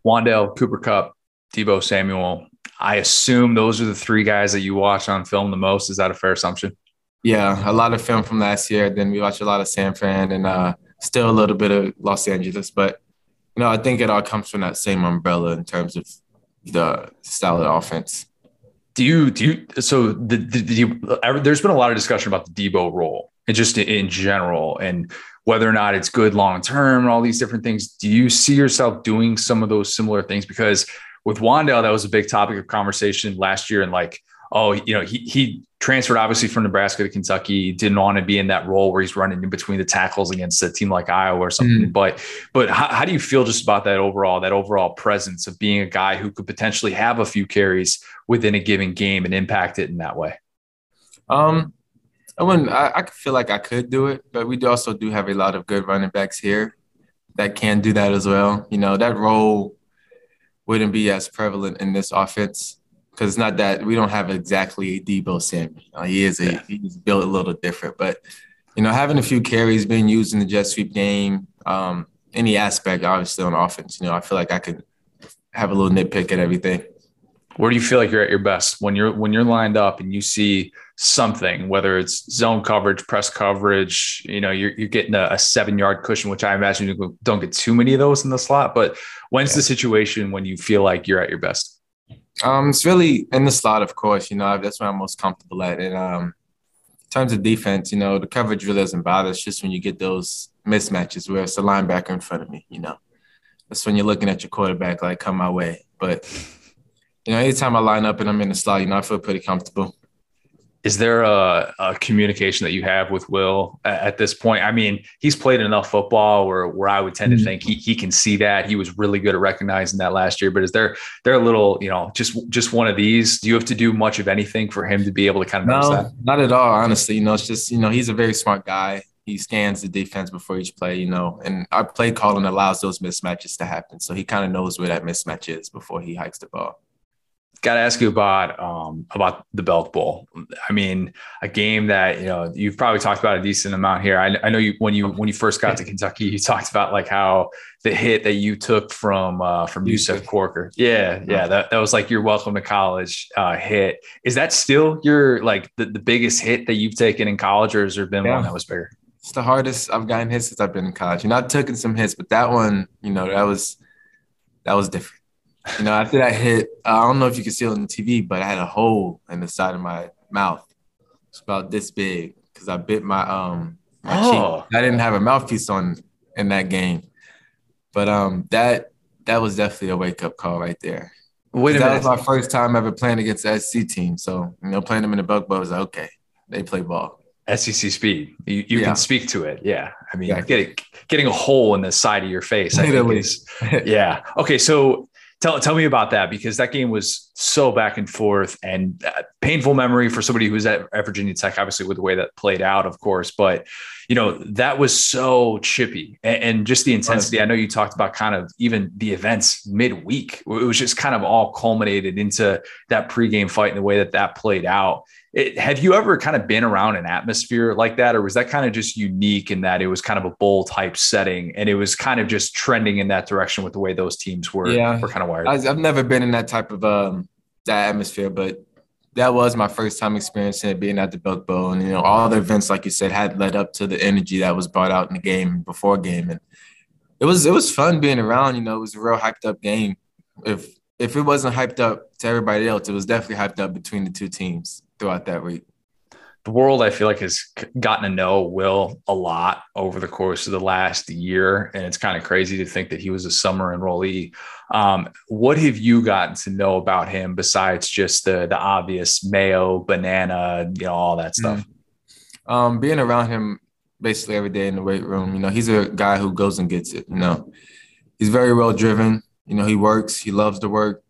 Wan'Dale, Cooper Kupp, Deebo Samuel. I assume those are the three guys that you watch on film the most. Is that a fair assumption? Yeah, a lot of film from last year. Then we watched a lot of San Fran and uh, still a little bit of Los Angeles. But you know, I think it all comes from that same umbrella in terms of the style of offense. Do you do you so the, the, the there's been a lot of discussion about the Deebo role and just in general and whether or not it's good long term and all these different things. Do you see yourself doing some of those similar things? Because with Wan'Dale, that was a big topic of conversation last year and like oh, you know, he he transferred obviously from Nebraska to Kentucky, didn't want to be in that role where he's running in between the tackles against a team like Iowa or something. Mm. But but how, how, do you feel just about that overall, that overall presence of being a guy who could potentially have a few carries within a given game and impact it in that way? Um, I wouldn't. I, I feel like I could do it, but we do also do have a lot of good running backs here that can do that as well. You know, that role wouldn't be as prevalent in this offense because it's not that we don't have exactly a Deebo Samuel. Uh, he is a yeah. he's built a little different, but you know, having a few carries being used in the jet sweep game, um, any aspect, obviously on offense, you know, I feel like I could have a little nitpick at everything. Where do you feel like you're at your best when you're when you're lined up and you see something, whether it's zone coverage, press coverage, you know, you're, you're getting a, a seven yard cushion, which I imagine you don't get too many of those in the slot. But when's yeah. the situation when you feel like you're at your best? Um, it's really in the slot, of course. You know, that's where I'm most comfortable at. And um, in terms of defense, you know, the coverage really doesn't bother. It's just when you get those mismatches where it's a linebacker in front of me. You know, that's when you're looking at your quarterback like, come my way. But you know, anytime I line up and I'm in the slot, you know, I feel pretty comfortable is there a, a, communication that you have with Will at, at, this point? I mean, he's played enough football where, where I would tend to mm-hmm. think he, he can see that he was really good at recognizing that last year. But is there there a little you know just just one of these? Do you have to do much of anything for him to be able to kind of no, that? Not at all. Honestly, you know, it's just you know he's a very smart guy. He scans the defense before each play, you know, and our play calling allows those mismatches to happen. So he kind of knows where that mismatch is before he hikes the ball got to ask you about um, about the Belk Bowl. I mean, a game that you know you've probably talked about a decent amount here. I, I, know you when you when you first got to Kentucky, you talked about like how the hit that you took from uh, from Yusuf Corker. Yeah, yeah, that, that was like your welcome to college uh, hit. Is that still your like the, the biggest hit that you've taken in college, or has there been yeah. one that was bigger? It's the hardest I've gotten hit since I've been in college. You know, I've taken some hits, but that one, you know, that was that was different. You know, after that hit, I don't know if you can see it on the TV, but I had a hole in the side of my mouth. It's about this big because I bit my um my oh. cheek. I didn't have a mouthpiece on in that game, but um that that was definitely a wake up call right there. Wait a that minute. was my first time ever playing against the SC team. So you know, playing them in the Belk Bowl was like, okay, they play ball. SEC speed. You, you yeah. can speak to it. Yeah. I mean, exactly. getting getting a hole in the side of your face. I think is, yeah. Okay. So Tell, tell me about that because that game was so back and forth and uh, painful memory for somebody who's at, at Virginia Tech, obviously with the way that played out, of course. But you know that was so chippy and, and just the intensity. I know you talked about kind of even the events midweek. It was just kind of all culminated into that pregame fight and the way that that played out. It, have you ever kind of been around an atmosphere like that, or was that kind of just unique in that it was kind of a bowl type setting and it was kind of just trending in that direction with the way those teams were, yeah. were kind of wired? I've never been in that type of um, that atmosphere, but that was my first time experiencing it, being at the Belk Bowl, and you know all the events, like you said, had led up to the energy that was brought out in the game before game, and it was it was fun being around. You know, it was a real hyped up game. If if it wasn't hyped up to everybody else, it was definitely hyped up between the two teams throughout that week. The world, I feel like, has gotten to know Will a lot over the course of the last year. And it's kind of crazy to think that he was a summer enrollee. Um, what have you gotten to know about him besides just the, the obvious mayo, banana, you know, all that stuff? Mm-hmm. Um, being around him basically every day in the weight room, you know, he's a guy who goes and gets it, you know. He's very well driven. You know, he works, he loves to work.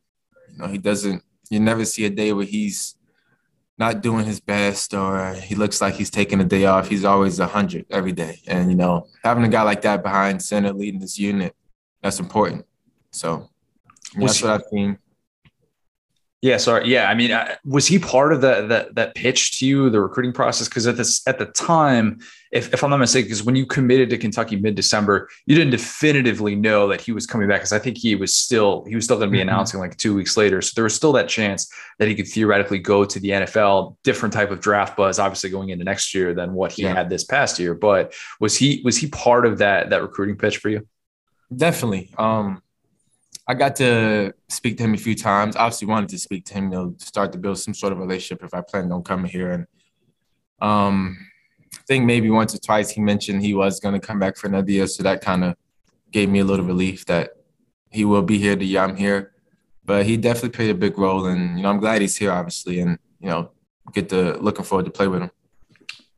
You know, he doesn't, you never see a day where he's not doing his best or he looks like he's taking a day off. He's always a hundred every day. And you know, having a guy like that behind center leading this unit, that's important. So that's what I've seen. Yeah, sorry. Yeah, I mean, was he part of that that that pitch to you, the recruiting process? Because at this at the time, if, if I'm not mistaken, because when you committed to Kentucky mid December, you didn't definitively know that he was coming back. Because I think he was still he was still going to be mm-hmm. announcing like two weeks later. So there was still that chance that he could theoretically go to the NFL. Different type of draft buzz, obviously going into next year than what he yeah. had this past year. But was he was he part of that that recruiting pitch for you? Definitely. Um, I got to speak to him a few times. Obviously, wanted to speak to him, you know, to start to build some sort of relationship if I planned on coming here. And um, I think maybe once or twice he mentioned he was going to come back for another year. So that kind of gave me a little relief that he will be here the year I'm here. But he definitely played a big role. And, you know, I'm glad he's here, obviously. And, you know, get the looking forward to play with him.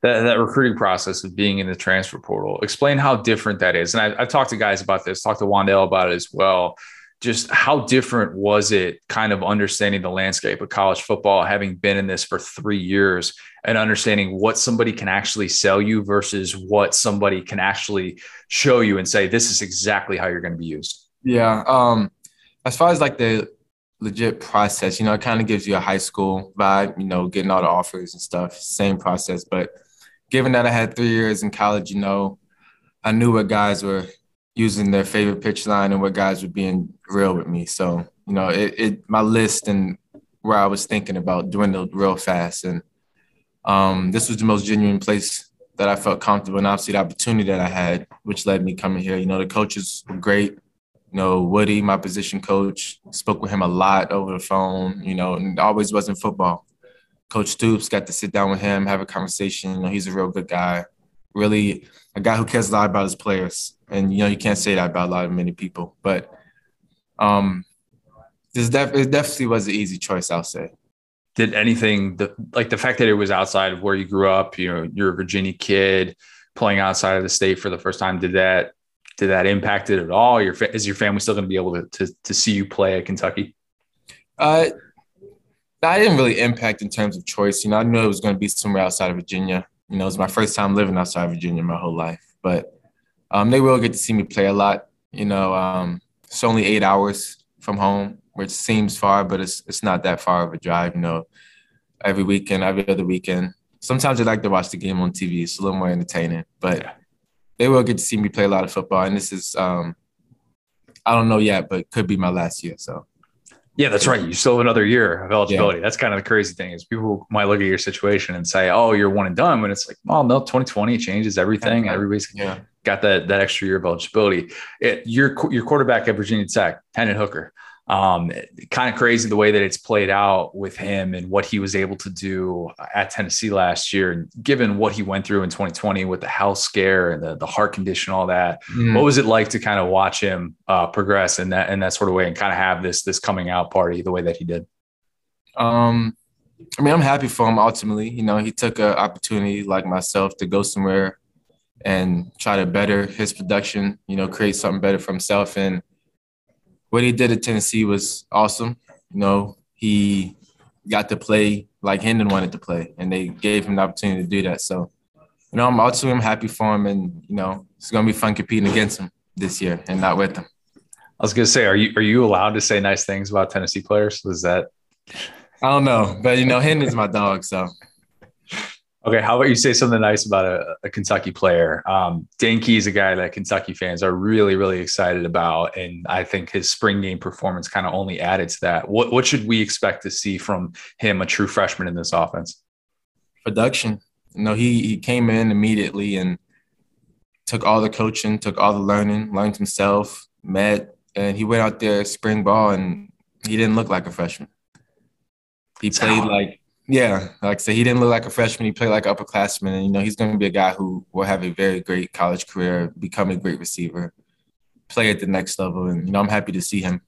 That, that recruiting process of being in the transfer portal. Explain how different that is. And I, I've talked to guys about this, talked to Wan'Dale about it as well just how different was it kind of understanding the landscape of college football having been in this for three years and understanding what somebody can actually sell you versus what somebody can actually show you and say this is exactly how you're going to be used yeah um as far as like the legit process you know it kind of gives you a high school vibe you know getting all the offers and stuff same process but given that i had three years in college you know i knew what guys were using their favorite pitch line and what guys were being real with me. So, you know, it, it my list and where I was thinking about dwindled real fast. And um, this was the most genuine place that I felt comfortable and obviously the opportunity that I had, which led me coming here. You know, the coaches were great. You know, Woody, my position coach, spoke with him a lot over the phone, you know, and always wasn't football. Coach Stoops got to sit down with him, have a conversation. You know, he's a real good guy. Really a guy who cares a lot about his players and you know you can't say that about a lot of many people. But um, this def- it definitely was an easy choice, I'll say. Did anything the, like the fact that it was outside of where you grew up? You know, you're a Virginia kid playing outside of the state for the first time. Did that did that impact it at all? Your is your family still going to be able to, to to see you play at Kentucky? Uh, that didn't really impact in terms of choice. You know, I knew it was going to be somewhere outside of Virginia. You know, it was my first time living outside of Virginia my whole life, but um, they will get to see me play a lot. You know, um, it's only eight hours from home, which seems far, but it's it's not that far of a drive. You know, every weekend, every other weekend. Sometimes I like to watch the game on TV. It's a little more entertaining, but they will get to see me play a lot of football. And this is, um, I don't know yet, but could be my last year. So. Yeah, that's right. You still have another year of eligibility. Yeah. That's kind of the crazy thing is people might look at your situation and say, "Oh, you're one and done," when it's like, "Oh no, 2020 changes everything. Everybody's yeah got that that extra year of eligibility. It, your your quarterback at Virginia Tech, Hendon Hooker. Um, kind of crazy the way that it's played out with him and what he was able to do at Tennessee last year. And given what he went through in 2020 with the health scare and the, the heart condition, all that, mm. what was it like to kind of watch him uh, progress in that in that sort of way and kind of have this this coming out party the way that he did? Um, I mean, I'm happy for him. Ultimately, you know, he took an opportunity like myself to go somewhere and try to better his production, you know, create something better for himself. And what he did at Tennessee was awesome. You know, he got to play like Hendon wanted to play, and they gave him the opportunity to do that. So, you know, I'm ultimately I'm happy for him, and you know, it's gonna be fun competing against him this year and not with him. I was gonna say, are you are you allowed to say nice things about Tennessee players? Was that? I don't know, but you know, Hendon's my dog, so Okay, how about you say something nice about a, a Kentucky player? Um, is a guy that Kentucky fans are really, really excited about, and I think his spring game performance kind of only added to that. What what should we expect to see from him, a true freshman in this offense? Production. You know, he he came in immediately and took all the coaching, took all the learning, learned himself, met, and he went out there spring ball, and he didn't look like a freshman. He played like yeah, like I said, he didn't look like a freshman. He played like an upperclassman, and you know he's going to be a guy who will have a very great college career, become a great receiver, play at the next level, and you know I'm happy to see him.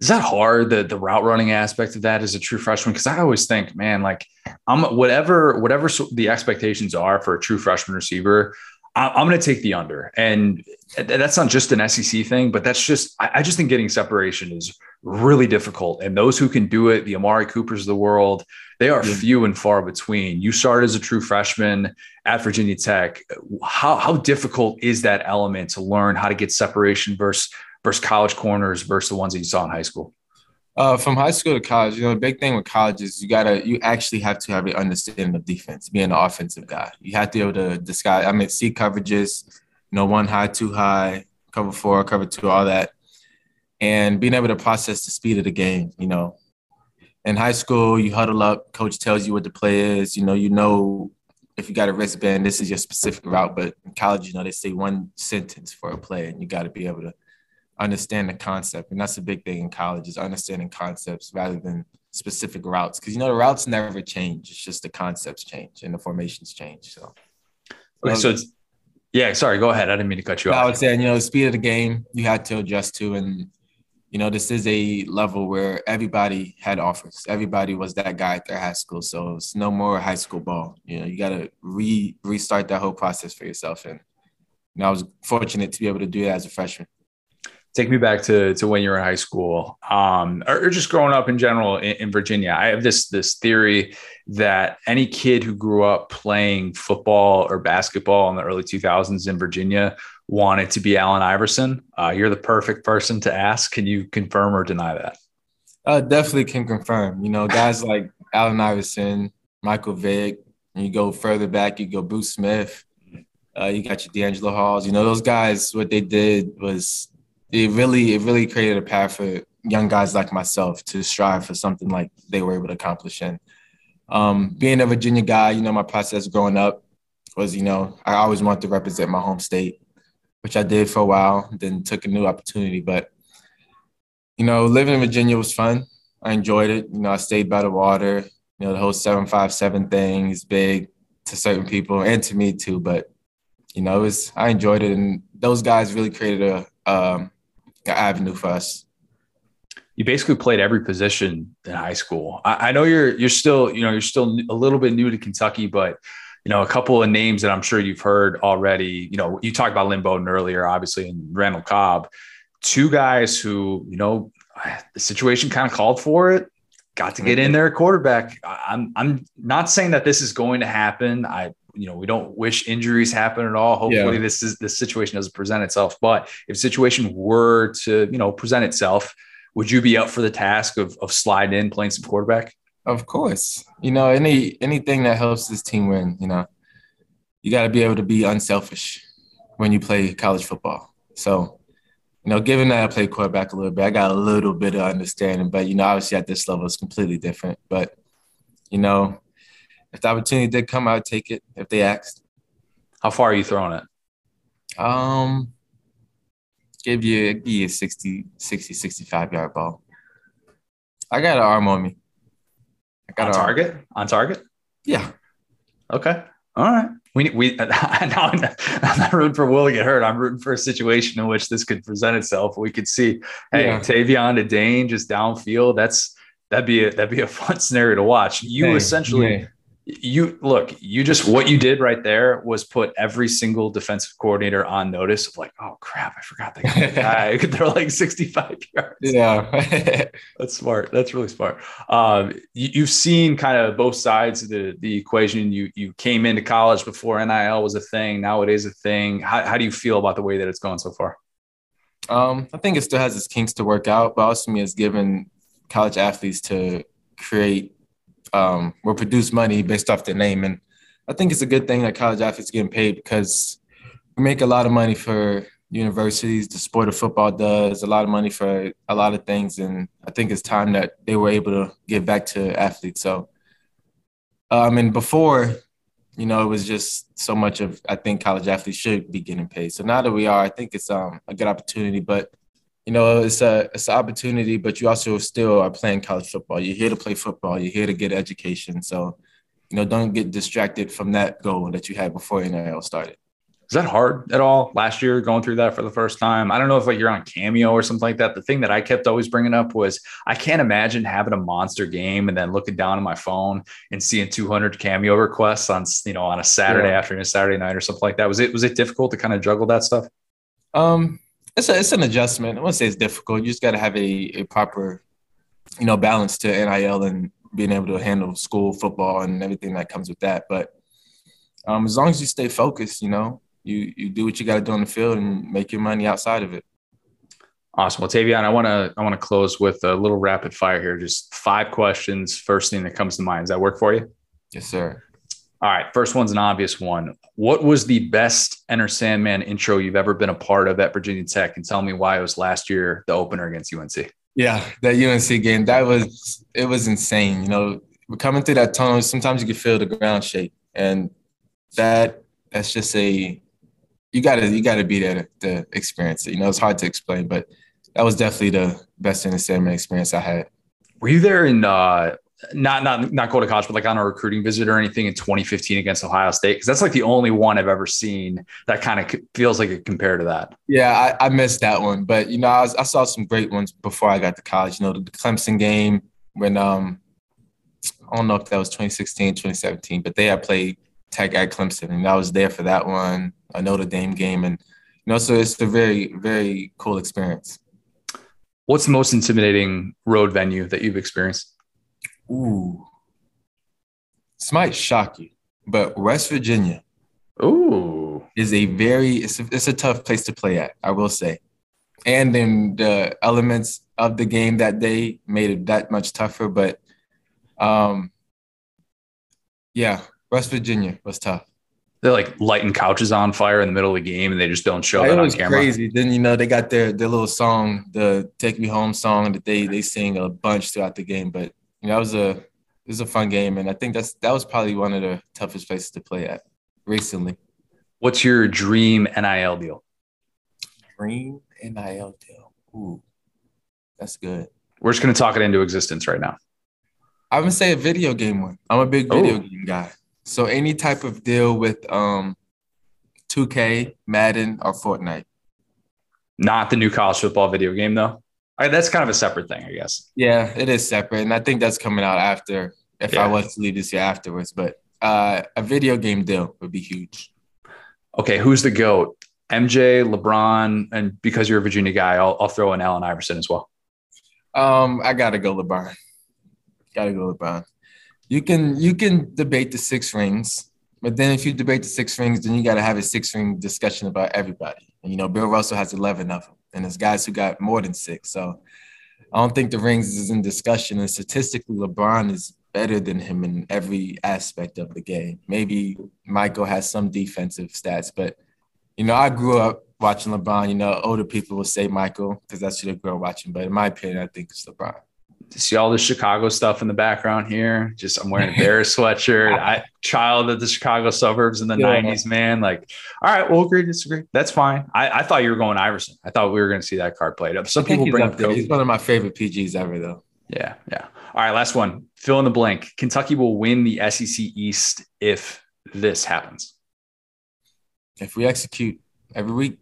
Is that hard? The the route running aspect of that as a true freshman? Because I always think, man, like I'm whatever whatever the expectations are for a true freshman receiver, I'm going to take the under, and that's not just an SEC thing, but that's just I just think getting separation is really difficult. And those who can do it, the Amari Coopers of the world, they are yeah. few and far between. You started as a true freshman at Virginia Tech. How, how difficult is that element to learn how to get separation versus versus college corners versus the ones that you saw in high school? Uh, from high school to college, you know, the big thing with college is you gotta, you actually have to have an understanding of defense, being an offensive guy. You have to be able to disguise, I mean, see coverages, you know, one high, two high, cover four, cover two, all that and being able to process the speed of the game. You know, in high school, you huddle up, coach tells you what the play is. You know, you know if you got a wristband, this is your specific route. But in college, you know, they say one sentence for a play, and you got to be able to understand the concept. And that's a big thing in college is understanding concepts rather than specific routes. Because you know the routes never change. It's just the concepts change and the formations change. So. Okay, so it's yeah. Sorry, go ahead. I didn't mean to cut you off. I would say, you know, the speed of the game you had to adjust to, and you know, this is a level where everybody had offers. Everybody was that guy at their high school. So it's no more high school ball. You know, you got to re restart that whole process for yourself. And, and I was fortunate to be able to do that as a freshman. Take me back to, to when you were in high school, um, or, or, just growing up in general in, in Virginia. I have this this theory that any kid who grew up playing football or basketball in the early 2000s in Virginia wanted to be Allen Iverson. Uh, you're the perfect person to ask. Can you confirm or deny that? Uh, definitely can confirm. You know, guys like Allen Iverson, Michael Vick, you go further back, you go Bruce Smith, uh, you got your DeAngelo Halls. You know, those guys, what they did was it really, it really created a path for young guys like myself to strive for something like they were able to accomplish. And um, being a Virginia guy, you know, my process growing up was, you know, I always wanted to represent my home state which I did for a while, then took a new opportunity. But, you know, living in Virginia was fun. I enjoyed it. You know, I stayed by the water. You know, the whole 757 thing is big to certain people and to me too. But, you know, it was, I enjoyed it. And those guys really created a, um, avenue for us you basically played every position in high school. I, I, know you're you're still you know you're still a little bit new to Kentucky, but you know, a couple of names that I'm sure you've heard already. You know, you talked about Lynn Bowden earlier, obviously, and Randall Cobb, two guys who, you know, the situation kind of called for it. Got to get in mm-hmm. there quarterback. I'm I'm not saying that this is going to happen. I you know we don't wish injuries happen at all. Hopefully yeah. this is this situation doesn't present itself. But if situation were to you know present itself, would you be up for the task of of sliding in playing some quarterback? Of course. You know, any anything that helps this team win, you know, you got to be able to be unselfish when you play college football. So, you know, given that I played quarterback a little bit, I got a little bit of understanding, but you know, obviously at this level it's completely different. But, you know, if the opportunity did come, I would take it if they asked. How far are you throwing it? Um, give you, give you a 60, 60, 65 yard ball. I got an arm on me. I got on target. On target. Yeah. Okay. All right. We we now I'm not rooting for Will to get hurt. I'm rooting for a situation in which this could present itself. We could see, hey, yeah. Tayvion to Dane just downfield. That's that'd be a, that'd be a fun scenario to watch. You hey, essentially you look, you just what you did right there was put every single defensive coordinator on notice of like, oh crap, I forgot that guy could throw like 65 yards. Yeah. That's smart. That's really smart. Um, you, have seen kind of both sides of the, the equation. You you came into college before NIL was a thing. Now it is a thing. How, how do you feel about the way that it's going so far? Um, I think it still has its kinks to work out, but also me has given college athletes to create um, will produce money based off their name. And I think it's a good thing that college athletes getting paid because we make a lot of money for universities. The sport of football does a lot of money for a lot of things, and I think it's time that they were able to give back to athletes. So, um, and before, you know, it was just so much of I think college athletes should be getting paid. So now that we are, I think it's um, a good opportunity. But you know, it's a it's an opportunity, but you also still are playing college football. You're here to play football. You're here to get education. So, you know, don't get distracted from that goal that you had before NIL started. Is that hard at all? Last year, going through that for the first time, I don't know if like you're on Cameo or something like that. The thing that I kept always bringing up was I can't imagine having a monster game and then looking down on my phone and seeing 200 Cameo requests on you know on a Saturday yeah. afternoon, Saturday night, or something like that. Was it was it difficult to kind of juggle that stuff? Um, it's a, it's an adjustment. I wouldn't say it's difficult. You just got to have a, a proper, you know, balance to NIL and being able to handle school football and everything that comes with that. But um, as long as you stay focused, you know, you you do what you got to do on the field and make your money outside of it. Awesome. Well, Tayvion, I want to I want to close with a little rapid fire here. Just five questions. First thing that comes to mind. Does that work for you? Yes, sir. All right, first one's an obvious one. What was the best Enter Sandman intro you've ever been a part of at Virginia Tech? And tell me why it was last year, the opener against UNC. Yeah, that UNC game, that was it was insane. You know, we're coming through that tunnel. Sometimes you can feel the ground shake, and that that's just a you gotta you gotta be there to, to experience it. You know, it's hard to explain, but that was definitely the best Enter Sandman experience I had. Were you there in uh, not not not go to college, but like on a recruiting visit or anything in 2015 against Ohio State? Because that's like the only one I've ever seen that kind of feels like it compared to that. Yeah, I, I missed that one, but you know, I, was, I saw some great ones before I got to college. You know, the Clemson game when um, I don't know if that was 2016, 2017, but they had played tech at Clemson, and I was there for that one. A Notre Dame game, and you know, so it's a very very cool experience. What's the most intimidating road venue that you've experienced? Ooh, this might shock you, but West Virginia. Ooh, is a very it's a, it's a tough place to play at. I will say, and then the elements of the game that day made it that much tougher. But, um, yeah, West Virginia was tough. They're like lighting couches on fire in the middle of the game, and they just don't show it that on was camera. crazy. Then you know they got their their little song, the "Take Me Home" song that they they sing a bunch throughout the game. But you know that was a it was a fun game, and I think that's that was probably one of the toughest places to play at recently. What's your dream NIL deal? Dream NIL deal. Ooh, that's good. We're just gonna talk it into existence right now. I'm gonna say a video game one. I'm a big video Oh. game guy. So any type of deal with um 2K, Madden, or Fortnite. Not the new college football video game though. I, that's kind of a separate thing, I guess. Yeah, it is separate. And I think that's coming out after if Yeah. I was to leave this year afterwards. But uh a video game deal would be huge. Okay, who's the goat? MJ, LeBron, and because you're a Virginia guy, I'll, I'll throw in Allen Iverson as well. Um, I gotta go LeBron. Gotta go LeBron. You can you can debate the six rings, but then if you debate the six rings, then you gotta have a six ring discussion about everybody. And you know, Bill Russell has eleven of them, and there's guys who got more than six. So I don't think the rings is in discussion. And statistically, LeBron is better than him in every aspect of the game. Maybe Michael has some defensive stats, but you know, I grew up watching LeBron. You know, older people will say Michael because that's who they grew up watching. But in my opinion, I think it's LeBron. See all the Chicago stuff in the background here. Just I'm wearing a Bears sweatshirt. I child of the Chicago suburbs in the Yeah. 90s, man. Like, all right, we'll agree disagree. That's fine. I, I thought you were going Iverson. I thought we were going to see that card played up. Some people bring up there. He's one of my favorite PGs ever, though. Yeah, yeah. All right, last one. Fill in the blank. Kentucky will win the SEC East if this happens. If we execute every week,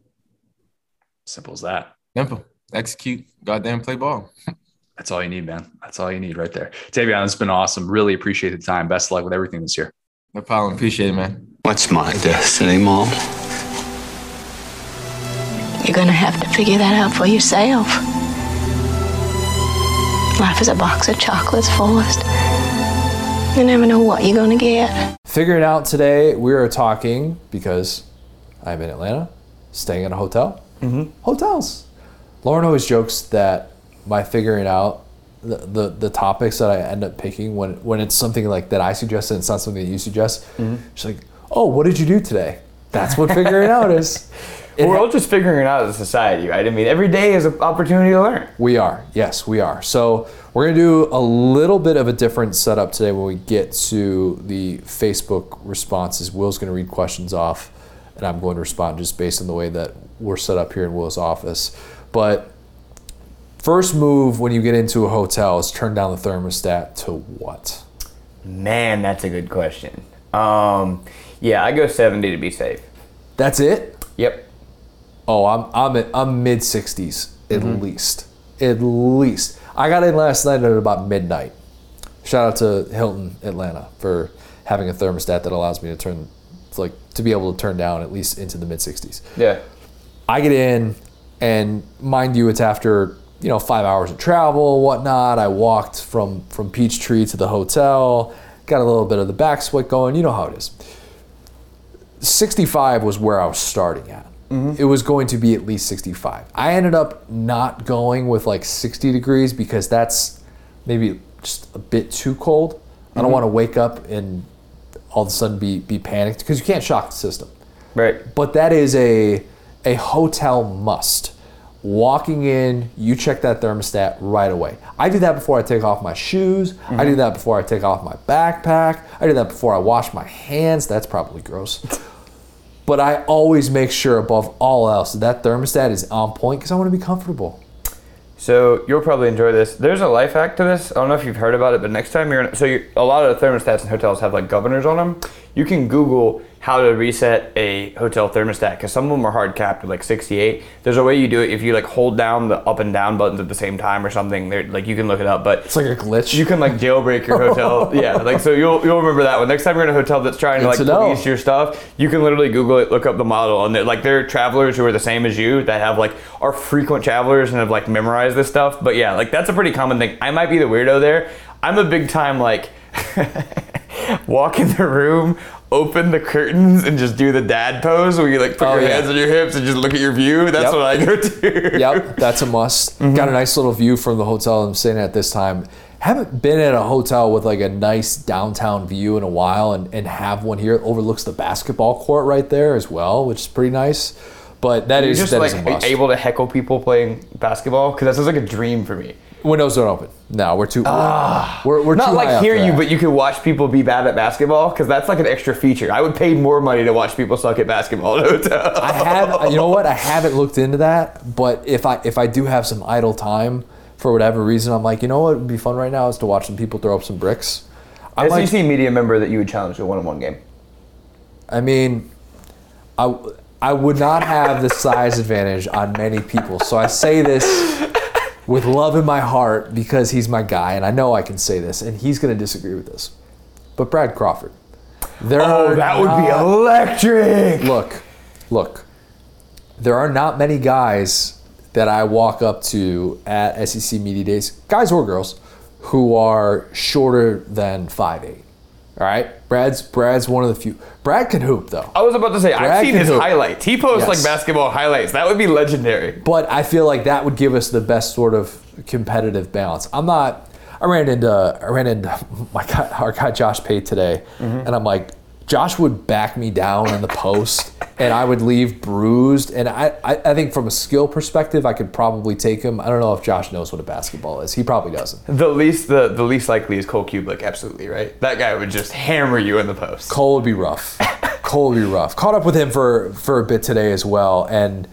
Simple as that. simple. Execute, goddamn play ball. That's all you need, man. That's all you need right there. Tayvion, it's been awesome. Really appreciate the time. Best of luck with everything this year. No problem. Appreciate it, man. What's my destiny, Mom? You're gonna have to figure that out for yourself. Life is a box of chocolates, Forrest. You never know what you're gonna get. Figuring out today, we are talking because I'm in Atlanta, staying in a hotel. Mm-hmm. Hotels. Lauren always jokes that by figuring out the, the, the topics that I end up picking when, when it's something like that I suggest and it's not something that you suggest, mm-hmm. she's like, oh, what did you do today? That's what figuring out is. We're all just figuring it out as a society, right? I mean, every day is an opportunity to learn. We are. Yes, we are. So we're going to do a little bit of a different setup today when we get to the Facebook responses. Will's going to read questions off, and I'm going to respond just based on the way that we're set up here in Will's office. But first move when you get into a hotel is turn down the thermostat to what? Man, that's a good question. Um, yeah, I go 70 to be safe. That's it? Yep. Oh, I'm I'm at, I'm mid 60s at least. At least. I got in last night at about midnight. Shout out to Hilton Atlanta for having a thermostat that allows me to turn like to be able to turn down at least into the mid 60s. Yeah. I get in, and mind you, it's after you know five hours of travel, whatnot. I walked from from Peachtree to the hotel, got a little bit of the back sweat going. You know how it is. 65 was where I was starting at. Mm-hmm. It was going to be at least 65. I ended up not going with like 60 degrees because that's maybe just a bit too cold. I don't mm-hmm. want to wake up and all of a sudden be be panicked because you can't shock the system Right. but that is a a hotel must. Walking in, you check that thermostat right away. I do that before I take off my shoes. I do that before I take off my backpack. I do that before I wash my hands. That's probably gross. But I always make sure above all else that that thermostat is on point because I want to be comfortable. So you'll probably enjoy this. There's a life hack to this. I don't know if you've heard about it, but next time you're in, so you're, a lot of the thermostats in hotels have like governors on them. You can Google how to reset a hotel thermostat because some of them are hard capped at like 68. There's a way you do it if you like hold down the up and down buttons at the same time or something. They're, like you can look it up, but It's like a glitch. you can like jailbreak your hotel. yeah, like so you'll you'll remember that one. Next time you're in a hotel that's trying to like to police your stuff, you can literally Google it, look up the model, and like there are travelers who are the same as you that have like are frequent travelers and have like memorized this stuff. But yeah, like that's a pretty common thing. I might be the weirdo there. I'm a big time like walk in the room. Open the curtains and just do the dad pose where you like put Oh, your yeah. hands on your hips and just look at your view. That's Yep. what I go to. yep, that's a must. Mm-hmm. Got a nice little view from the hotel I'm staying at this time. Haven't been at a hotel with like a nice downtown view in a while, and, and have one here. It overlooks the basketball court right there as well, which is pretty nice. But that You're is just that like is a must. able to heckle people playing basketball because that sounds like a dream for me. Windows don't open. No, we're too. Ah. we're, we're Not too like hear you, but you can watch people be bad at basketball because that's like an extra feature. I would pay more money to watch people suck at basketball at a hotel. I have, you know what? I haven't looked into that, but if I if I do have some idle time for whatever reason, I'm like, you know what would be fun right now is to watch some people throw up some bricks. I'm like, SEC media member that you would challenge to a one-on-one game. I mean, I I would not have the size advantage on many people, so I say this with love in my heart because he's my guy, and I know I can say this, and he's going to disagree with this. But Brad Crawford, there Oh, that would be electric. look, look, there are not many guys that I walk up to at SEC Media Days, guys or girls, who are shorter than 5'8". All right? Brad's Brad's one of the few. Brad can hoop, though. I was about to say I've seen his hoop. highlights. He posts Yes. like basketball highlights. That would be legendary. But I feel like that would give us the best sort of competitive balance. I'm not. I ran into I ran into my guy, our guy Josh Pate today, mm-hmm. and I'm like, Josh would back me down in the post, and I would leave bruised. And I, I I think from a skill perspective, I could probably take him. I don't know if Josh knows what a basketball is. He probably doesn't. The least the, the least likely is Cole Cubelic, absolutely right. That guy would just hammer you in the post. Cole would be rough. Cole would be rough. Caught up with him for for a bit today as well, and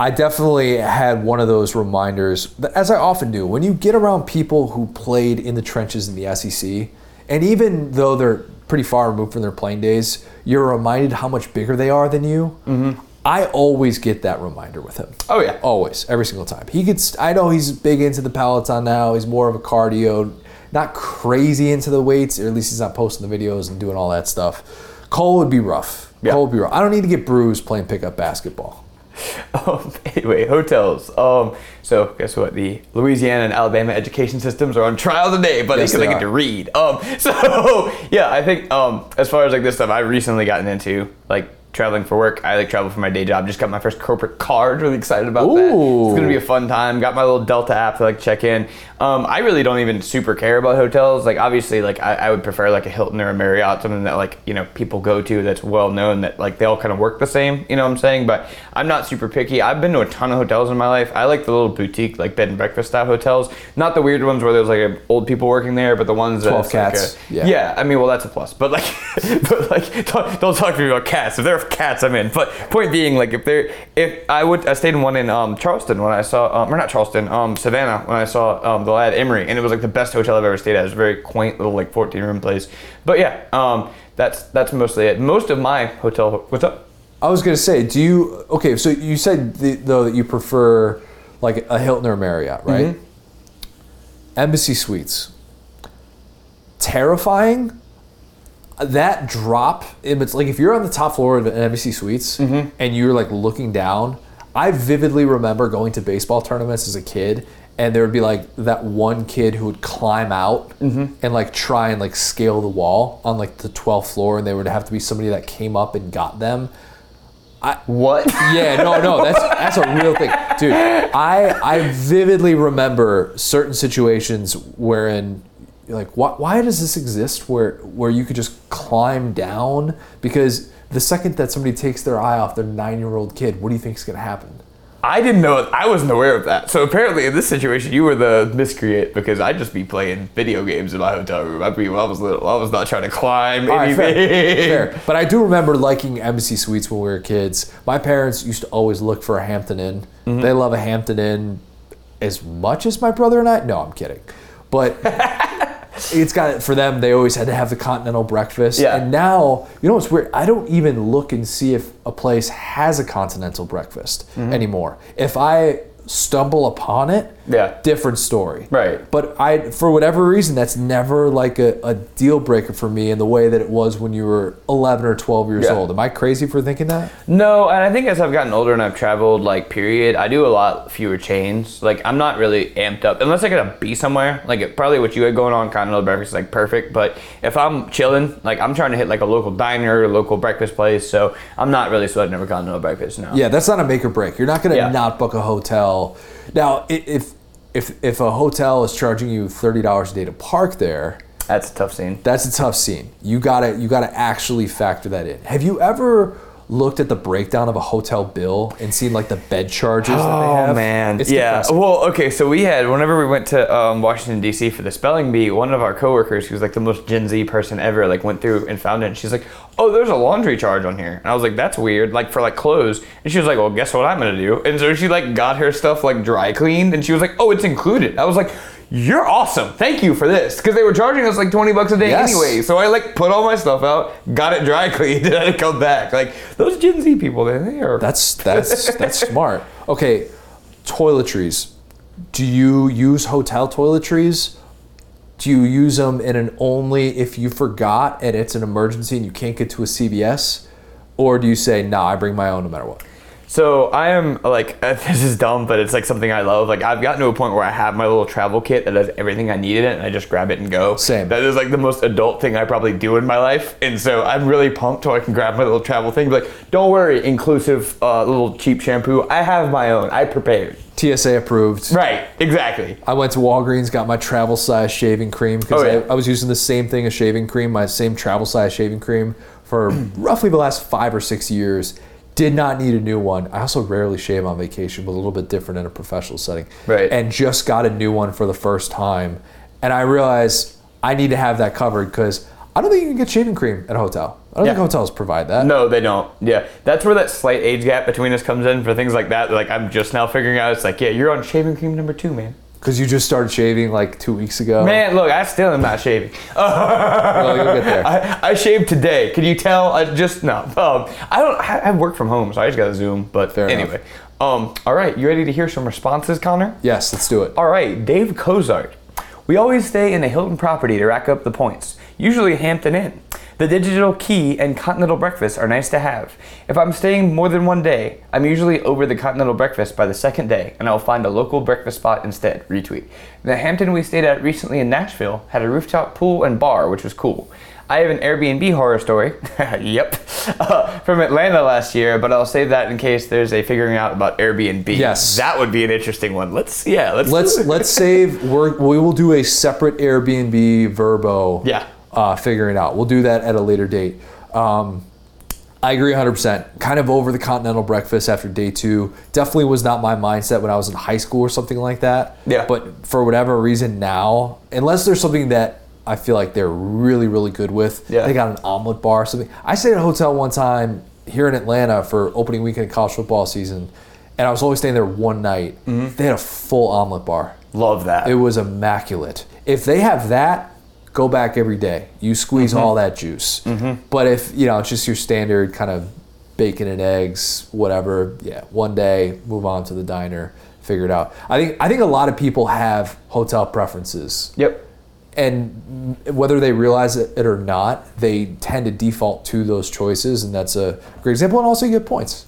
I definitely had one of those reminders, as I often do, when you get around people who played in the trenches in the SEC, and even though they're pretty far removed from their playing days, you're reminded how much bigger they are than you. Mm-hmm. I always get that reminder with him. Oh, yeah. always, every single time. He gets. I know he's big into the Peloton now. He's more of a cardio, not crazy into the weights, or at least he's not posting the videos and doing all that stuff. Cole would be rough. Yeah. Cole would be rough. I don't need to get bruised playing pickup basketball. Um, anyway, hotels. Um, so guess what? The Louisiana and Alabama education systems are on trial today, but Yes, they get to read. Um, so yeah, I think um, as far as like this stuff, I've recently gotten into like traveling for work. I like travel for my day job. Just got my first corporate card. Really excited about that. It's gonna be a fun time. Got my little Delta app to like check in. Um, I really don't even super care about hotels. Like obviously, like I, I would prefer like a Hilton or a Marriott, something that like you know people go to that's well known that like they all kind of work the same. You know what I'm saying? But I'm not super picky. I've been to a ton of hotels in my life. I like the little boutique like bed and breakfast style hotels, not the weird ones where there's like old people working there, but the ones that 12 it's like cats. a- Yeah. yeah. I mean, well, that's a plus. But like, but like, don't, don't talk to me about cats. If there are cats, I'm in. But point being, like, if there, if I would, I stayed in one in um, Charleston when I saw, um, or not Charleston, um, Savannah when I saw um, the lad Emery, and it was like the best hotel I've ever stayed at. It was a very quaint little like 14 room place. But yeah, um, that's that's mostly it. Most of my hotel, what's up? I was gonna say, do you? Okay, so you said the, though that you prefer like a Hilton or Marriott, right? Embassy Suites. Terrifying. That drop, it's like if you're on the top floor of an Embassy Suites and you're like looking down, I vividly remember going to baseball tournaments as a kid, and there would be like that one kid who would climb out mm-hmm. and like try and like scale the wall on like the 12th floor, and there would have to be somebody that came up and got them. I, What? Yeah, no, no, that's that's a real thing, dude. I I vividly remember certain situations wherein like, why, why does this exist? Where where you could just climb down because the second that somebody takes their eye off their nine year old kid, what do you think is gonna happen? I didn't know. I wasn't aware of that. So apparently, in this situation, you were the miscreant because I'd just be playing video games in my hotel room. I'd be, when I was little. I was not trying to climb All right, anything. fair, fair. But I do remember liking embassy suites when we were kids. My parents used to always look for a Hampton Inn. Mm-hmm. They love a Hampton Inn. as much as my brother and I. No, I'm kidding. But it's got for them. They always had to have the continental breakfast. Yeah. And now, you know what's weird? I don't even look and see if a place has a continental breakfast Mm-hmm. anymore. If I stumble upon it, Yeah. different story. Right. But I, for whatever reason, that's never like a, a deal breaker for me in the way that it was when you were 11 or 12 years Yeah. old. Am I crazy for thinking that? No, and I think as I've gotten older and I've traveled, like, period, I do a lot fewer chains. Like, I'm not really amped up unless I gotta be somewhere. Like, it, probably what you had going on, continental breakfast is like perfect. But if I'm chilling, like, I'm trying to hit like a local diner, local breakfast place. So I'm not really sweating over continental breakfast now. Yeah, that's not a make or break. You're not going to Yeah. not book a hotel. Now, if if if a hotel is charging you thirty dollars a day to park there, That's a tough scene. that's a tough scene. You gotta you gotta actually factor that in. Have you ever looked at the breakdown of a hotel bill and seen like the bed charges that they have? Oh man, It's yeah. depressing. Well, okay, so we had whenever we went to um, Washington D.C. for the spelling bee, one of our coworkers, who's like the most Gen Z person ever, like went through and found it. And she's like, "Oh, there's a laundry charge on here," and I was like, "That's weird," like for like clothes. And she was like, "Well, guess what I'm gonna do?" And so she like got her stuff like dry cleaned, and she was like, "Oh, it's included." I was like. You're awesome. Thank you for this. Because they were charging us like 20 bucks a day Yes. anyway. So I like put all my stuff out, got it dry cleaned, and then come back. Like those Gen Z people, they, they are. That's that's that's smart. Okay, toiletries. Do you use hotel toiletries? Do you use them in an only if you forgot and it's an emergency and you can't get to a CVS? Or do you say, nah, I bring my own no matter what? So I am like this is dumb, but it's like something I love. Like I've gotten to a point where I have my little travel kit that does everything I need in it, and I just grab it and go. Same. That is like the most adult thing I probably do in my life, and so I'm really pumped so I can grab my little travel thing. Be like, don't worry, inclusive uh, little cheap shampoo. I have my own. I prepared. TSA approved. Right. Exactly. I went to Walgreens, got my travel size shaving cream because Oh, yeah. I, I was using the same thing as shaving cream, my same travel size shaving cream for roughly the last five or six years. Did not need a new one. I also rarely shave on vacation, but a little bit different in a professional setting. Right. And just got a new one for the first time. And I realized I need to have that covered because I don't think you can get shaving cream at a hotel. I don't Yeah. think hotels provide that. No, they don't. Yeah, that's where that slight age gap between us comes in for things like that. Like I'm just now figuring out. It's like, yeah, you're on shaving cream number two, man. Because you just started shaving like two weeks ago. Man, look, I still am not shaving. Well, you'll get there. I, I shaved today. Can you tell? I just no. Um, I don't. I, I work from home, so I just got to Zoom. But Fair enough. anyway, um, all right. You ready to hear some responses, Connor? yes, let's do it. All right, Dave Cozart. We always stay in a Hilton property to rack up the points, usually Hampton Inn. The digital key and continental breakfast are nice to have. If I'm staying more than one day, I'm usually over the continental breakfast by the second day, and I'll find a local breakfast spot instead. Retweet. The Hampton we stayed at recently in Nashville had a rooftop pool and bar, which was cool. I have an Airbnb horror story. yep. Uh, from Atlanta last year, but I'll save that in case there's a figuring out about Airbnb. Yes. That would be an interesting one. Let's yeah, let's let's let's save. We're, we will do a separate Airbnb Vrbo. Yeah. Uh, figuring out. We'll do that at a later date. Um, I agree 100%. Kind of over the continental breakfast after day two. Definitely was not my mindset when I was in high school or something like that. Yeah. But for whatever reason now, unless there's something that I feel like they're really, really good with, Yeah. they got an omelet bar or something. I stayed at a hotel one time here in Atlanta for opening weekend of college football season, and I was only staying there one night. Mm-hmm. They had a full omelet bar. Love that. It was immaculate. If they have that, go back every day. You squeeze mm-hmm. all that juice. Mm-hmm. But if you know it's just your standard kind of bacon and eggs, whatever, yeah, one day move on to the diner, figure it out. I think I think a lot of people have hotel preferences, Yep. and whether they realize it or not, they tend to default to those choices, and that's a great example. And also, you get points.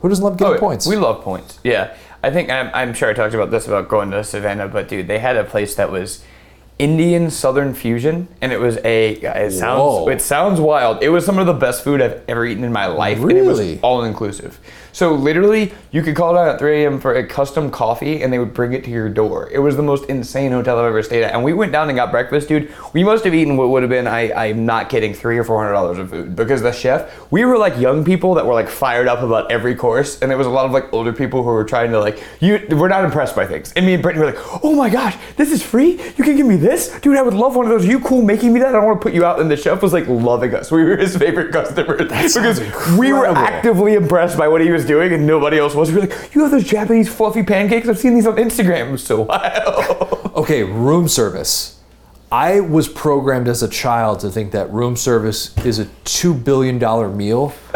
Who doesn't love getting yeah. points? Oh, We love points. Yeah. I think I'm, I'm sure I talked about this about going to Savannah, but dude, they had a place that was Indian Southern fusion, and it was a. It sounds Whoa. it sounds wild. It was some of the best food I've ever eaten in my life, and it Really? was all inclusive. So literally, you could call down at 3 a.m. for a custom coffee, and they would bring it to your door. It was the most insane hotel I've ever stayed at. And we went down and got breakfast, dude. We must have eaten what would have been I I'm not kidding three or four hundred dollars of food because the chef. We were like young people that were like fired up about every course, and there was a lot of like older people who were trying to like you. We're not impressed by things. And me and Brittany were like, oh my gosh, this is free. You can give me this, dude. I would love one of those. Are you cool making me that? I don't want to put you out. And the chef was like loving us. We were his favorite customers because we were actively impressed by what he was doing and nobody else was. We were like, you have those Japanese fluffy pancakes? I've seen these on Instagram. So wild. Okay, room service. I was programmed as a child to think that room service is a two billion dollar meal.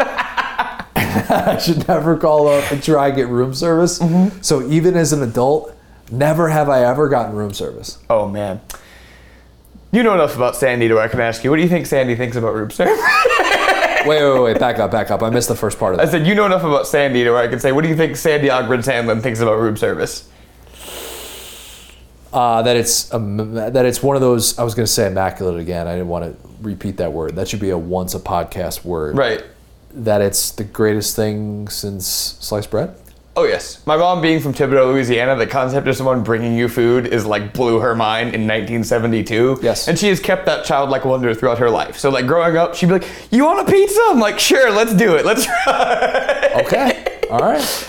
I should never call up and try and get room service. Mm-hmm. So even as an adult, never have I ever gotten room service. oh man. You know enough about Sandy to where I can ask you, what do you think Sandy thinks about room service? Wait, wait, wait, back up, back up. I missed the first part of that. I said, you know enough about Sandy to where I can say, what do you think Sandy Ogren Sandlin thinks about room service? Uh, that it's um, that it's one of those. I was going to say immaculate again. I didn't want to repeat that word. That should be a once a podcast word. Right. That it's the greatest thing since sliced bread. Oh yes, my mom being from Thibodaux, Louisiana, the concept of someone bringing you food is like blew her mind in 1972. Yes. and she has kept that childlike wonder throughout her life. So like growing up, she'd be like, "You want a pizza?" I'm like, "Sure, let's do it. Let's try." Okay. All right.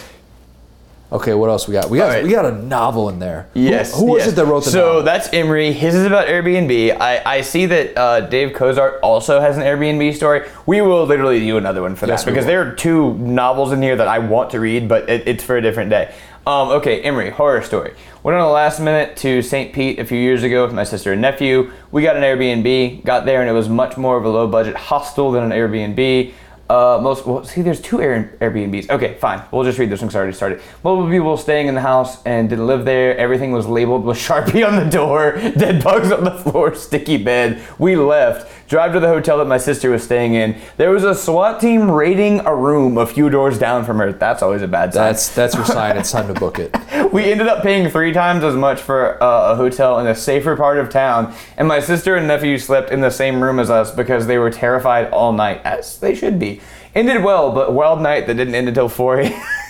Okay, what else we got? We got right. we got a novel in there. Yes. Who, was yes. it that wrote the so novel? that's Emery. His is about Airbnb. I, I see that uh, Dave Kozart also has an Airbnb story. We will literally do another one for Yes, that because will. there are two novels in here that I want to read, but it, it's for a different day. Um, okay, Emery, horror story. Went on the last minute to St. Pete a few years ago with my sister and nephew. We got an Airbnb, got there, and it was much more of a low budget hostel than an Airbnb. Uh, most well, see, there's two Air, Airbnbs. Okay, fine. We'll just read this one 'cause I already started. Multiple people staying in the house and didn't live there. Everything was labeled with Sharpie on the door, dead bugs on the floor, sticky bed. We left. Drive to the hotel that my sister was staying in. There was a SWAT team raiding a room a few doors down from her. That's always a bad sign. that's that's your sign. It's time to book it. We ended up paying three times as much for uh, a hotel in a safer part of town, and my sister and nephew slept in the same room as us because they were terrified all night, as they should be. Ended well, but wild night that didn't end until 4 a.m.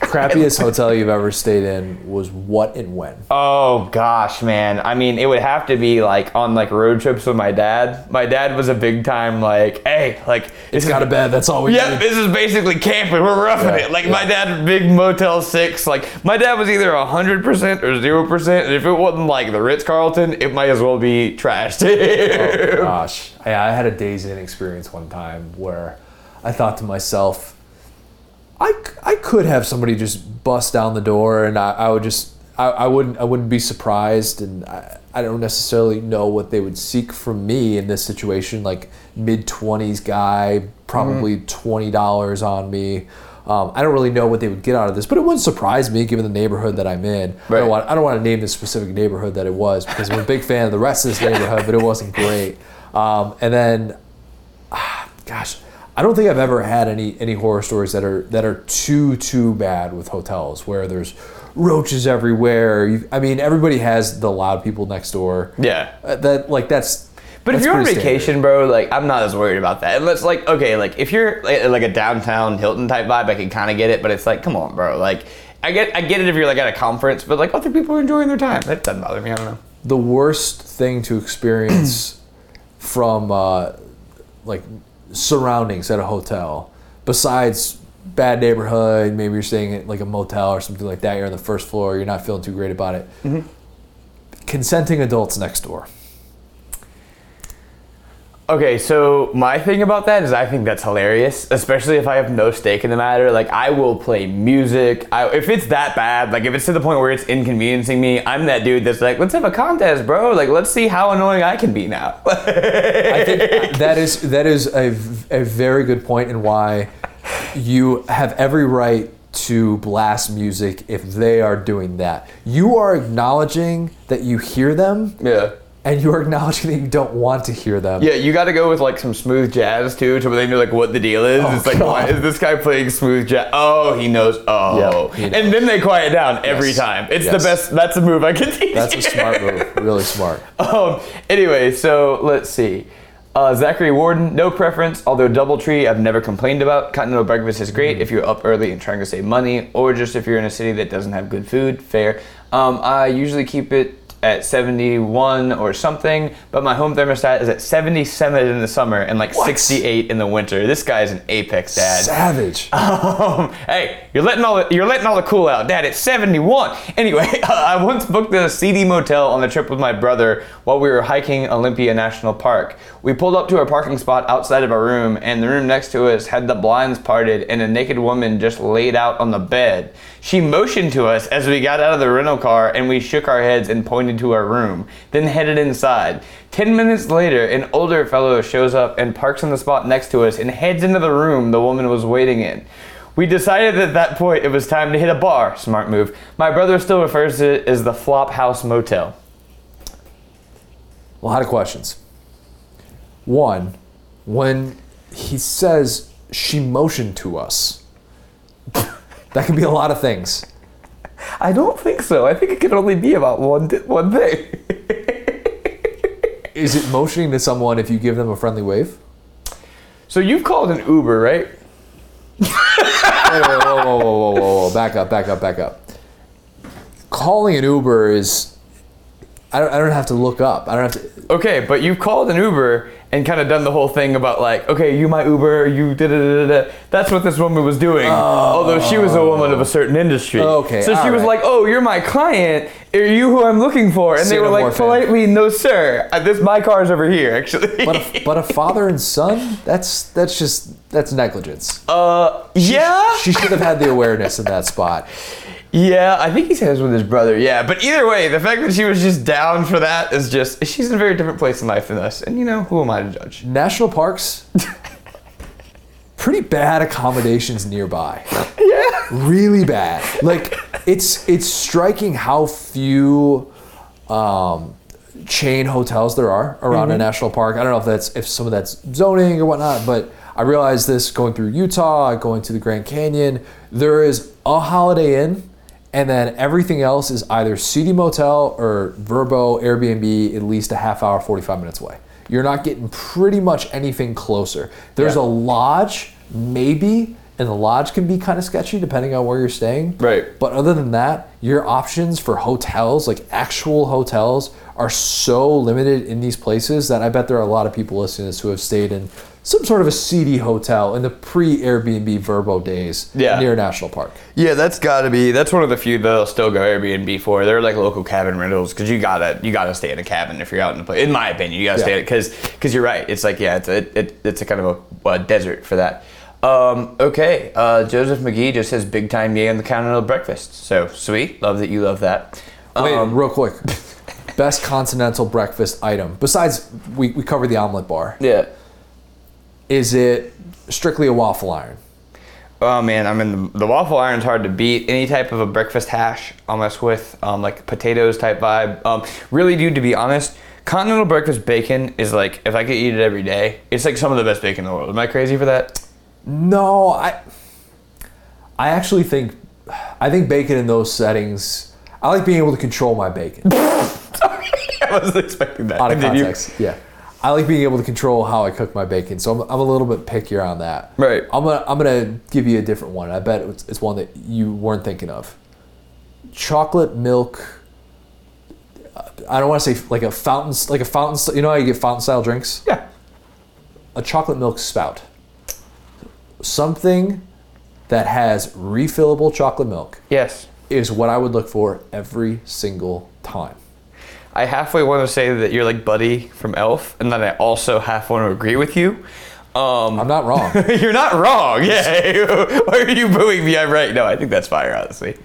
Crappiest hotel you've ever stayed in was what and when? Oh gosh, man. I mean, it would have to be like on like road trips with my dad. My dad was a big time like, hey, like It's got a bed. That's all we Yeah, need. this is basically camping. We're roughing Yeah, it. Like yeah. my dad, big Motel Six. Like my dad was either hundred percent or zero percent, and if it wasn't like the Ritz Carlton, it might as well be trashed. Oh, gosh, yeah, I had a Days Inn experience one time where I thought to myself, I, I could have somebody just bust down the door and I, I would just I, I wouldn't I wouldn't be surprised and I, I don't necessarily know what they would seek from me in this situation like mid twenties guy probably twenty dollars on me. Um, I don't really know what they would get out of this, but it wouldn't surprise me given the neighborhood that I'm in. I don't want I don't want to name the specific neighborhood that it was because I'm a big fan of the rest of this neighborhood, but it wasn't great. Um, and then gosh, I don't think I've ever had any any horror stories that are that are too too bad with hotels where there's roaches everywhere. You, I mean, everybody has the loud people next door. Yeah. Uh, that like that's. But if you're on vacation, standard. bro, like I'm not as worried about that. Unless like okay, like if you're like, like a downtown Hilton type vibe, I can kind of get it. But it's like, come on, bro. Like I get I get it if you're like at a conference, but like other people are enjoying their time. That doesn't bother me. I don't know. the worst thing to experience from uh, like surroundings at a hotel, besides bad neighborhood, maybe you're staying at like a motel or something like that. You're on the first floor. You're not feeling too great about it. Mm-hmm. Consenting adults next door. Okay, so my thing about that is I think that's hilarious, especially if I have no stake in the matter. Like I will play music. I, if it's that bad, like if it's to the point where it's inconveniencing me, I'm that dude that's like, let's have a contest, bro. Like let's see how annoying I can be now. I think that is that is a, a very good point and why you have every right to blast music if they are doing that. You are acknowledging that you hear them yeah. And you are acknowledging that you don't want to hear them. Yeah, you got to go with like some smooth jazz too, to where they know like what the deal is. Oh, it's like, God. why is this guy playing smooth jazz? Oh, he knows. Oh, Yeah, he and then they quiet down every Yes. time. It's the best. That's a move I can teach. That's a smart move. Really smart. Um, anyway, so let's see. Uh, Zachary Warden, no preference, although Doubletree I've never complained about. Continental breakfast is great if you're up early and trying to save money, or just if you're in a city that doesn't have good food. Fair. Um, I usually keep it at 71 or something, but my home thermostat is at 77 in the summer and like 68 in the winter. This guy's an apex dad. Savage. Um, hey, you're letting all the, you're letting all the cool out, Dad. It's 71. Anyway, I once booked a seedy motel on the trip with my brother while we were hiking Olympia National Park. We pulled up to a parking spot outside of our room, and the room next to us had the blinds parted and a naked woman just laid out on the bed. She motioned to us as we got out of the rental car, and we shook our heads and pointed to our room, then headed inside. Ten minutes later, an older fellow shows up and parks on the spot next to us and heads into the room the woman was waiting in. We decided at that point it was time to hit a bar. Smart move. My brother still refers to it as the Flop House Motel. A lot of questions. One, when he says she motioned to us, that could be a lot of things. I don't think so. I think it can only be about one one thing. Is it motioning to someone if you give them a friendly wave? so you've called an Uber, right? Whoa, whoa, whoa, whoa, whoa, whoa, back up, back up, back up. Calling an Uber is, I don't, I don't have to look up. I don't have to. Okay, but you've called an Uber and kind of done the whole thing about like, okay, you my Uber, you da da da da. da. That's what this woman was doing. Although she was a woman of a certain industry. Okay, So she all was like, oh, you're my client. Are you who I'm looking for? And they were like, politely, no, sir. Uh, This my car's over here, actually. But a, but a father and son, that's that's just that's negligence. uh, yeah. She should have had the awareness in that spot. Yeah, I think he says with his brother. Yeah, but either way, the fact that she was just down for that is just she's in a very different place in life than us, and you know who am I to judge? National parks, pretty bad accommodations nearby. Yeah. really bad. Like it's it's striking how few um, chain hotels there are around a national park. I don't know if that's if some of that's zoning or whatnot, but I realized this going through Utah, going to the Grand Canyon. There is a Holiday Inn, and then everything else is either seedy Motel or Vrbo Airbnb, at least a half hour, forty five minutes away. You're not getting pretty much anything closer. There's Yeah. a lodge, maybe, and the lodge can be kind of sketchy depending on where you're staying. Right. But other than that, your options for hotels, like actual hotels, are so limited in these places that I bet there are a lot of people listening to this who have stayed in some sort of a seedy hotel in the pre-Airbnb Vrbo days Yeah. near a national park. Yeah, that's got to be. That's one of the few that'll still go Airbnb for. They're like local cabin rentals because you gotta you gotta stay in a cabin if you're out in the place. In my opinion, you gotta stay Yeah. in it because because you're right. It's like yeah, it's a it, it's a kind of a, a desert for that. Um, okay, uh, Joseph McGee just says big time yay on the continental breakfast. So sweet, love that you love that. Wait, Um, real quick. Best continental breakfast item besides we, we covered the omelet bar. yeah. Is it strictly a waffle iron? Oh man, I mean the, the waffle iron's hard to beat. Any type of a breakfast hash, I'll mess with, um, like potatoes type vibe. Um, really, dude, to be honest, continental breakfast bacon is like if I could eat it every day, it's like some of the best bacon in the world. Am I crazy for that? No, I I actually think I think bacon in those settings. I like being able to control my bacon Sorry, I wasn't expecting that. out of context. Yeah, I like being able to control how I cook my bacon. So I'm, I'm a little bit pickier on that. Right. I'm gonna I'm gonna give you a different one. I bet it's, it's one that you weren't thinking of. Chocolate milk. I don't want to say like a fountain, like a fountain. You know how you get fountain style drinks? Yeah. a chocolate milk spout. Something that has refillable chocolate milk Yes. is what I would look for every single time. I halfway want to say that you're like Buddy from Elf, and then I also half want to agree with you. Um, I'm not wrong. You're not wrong. Yeah. Why are you booing me? I'm right. No, I think that's fire, honestly.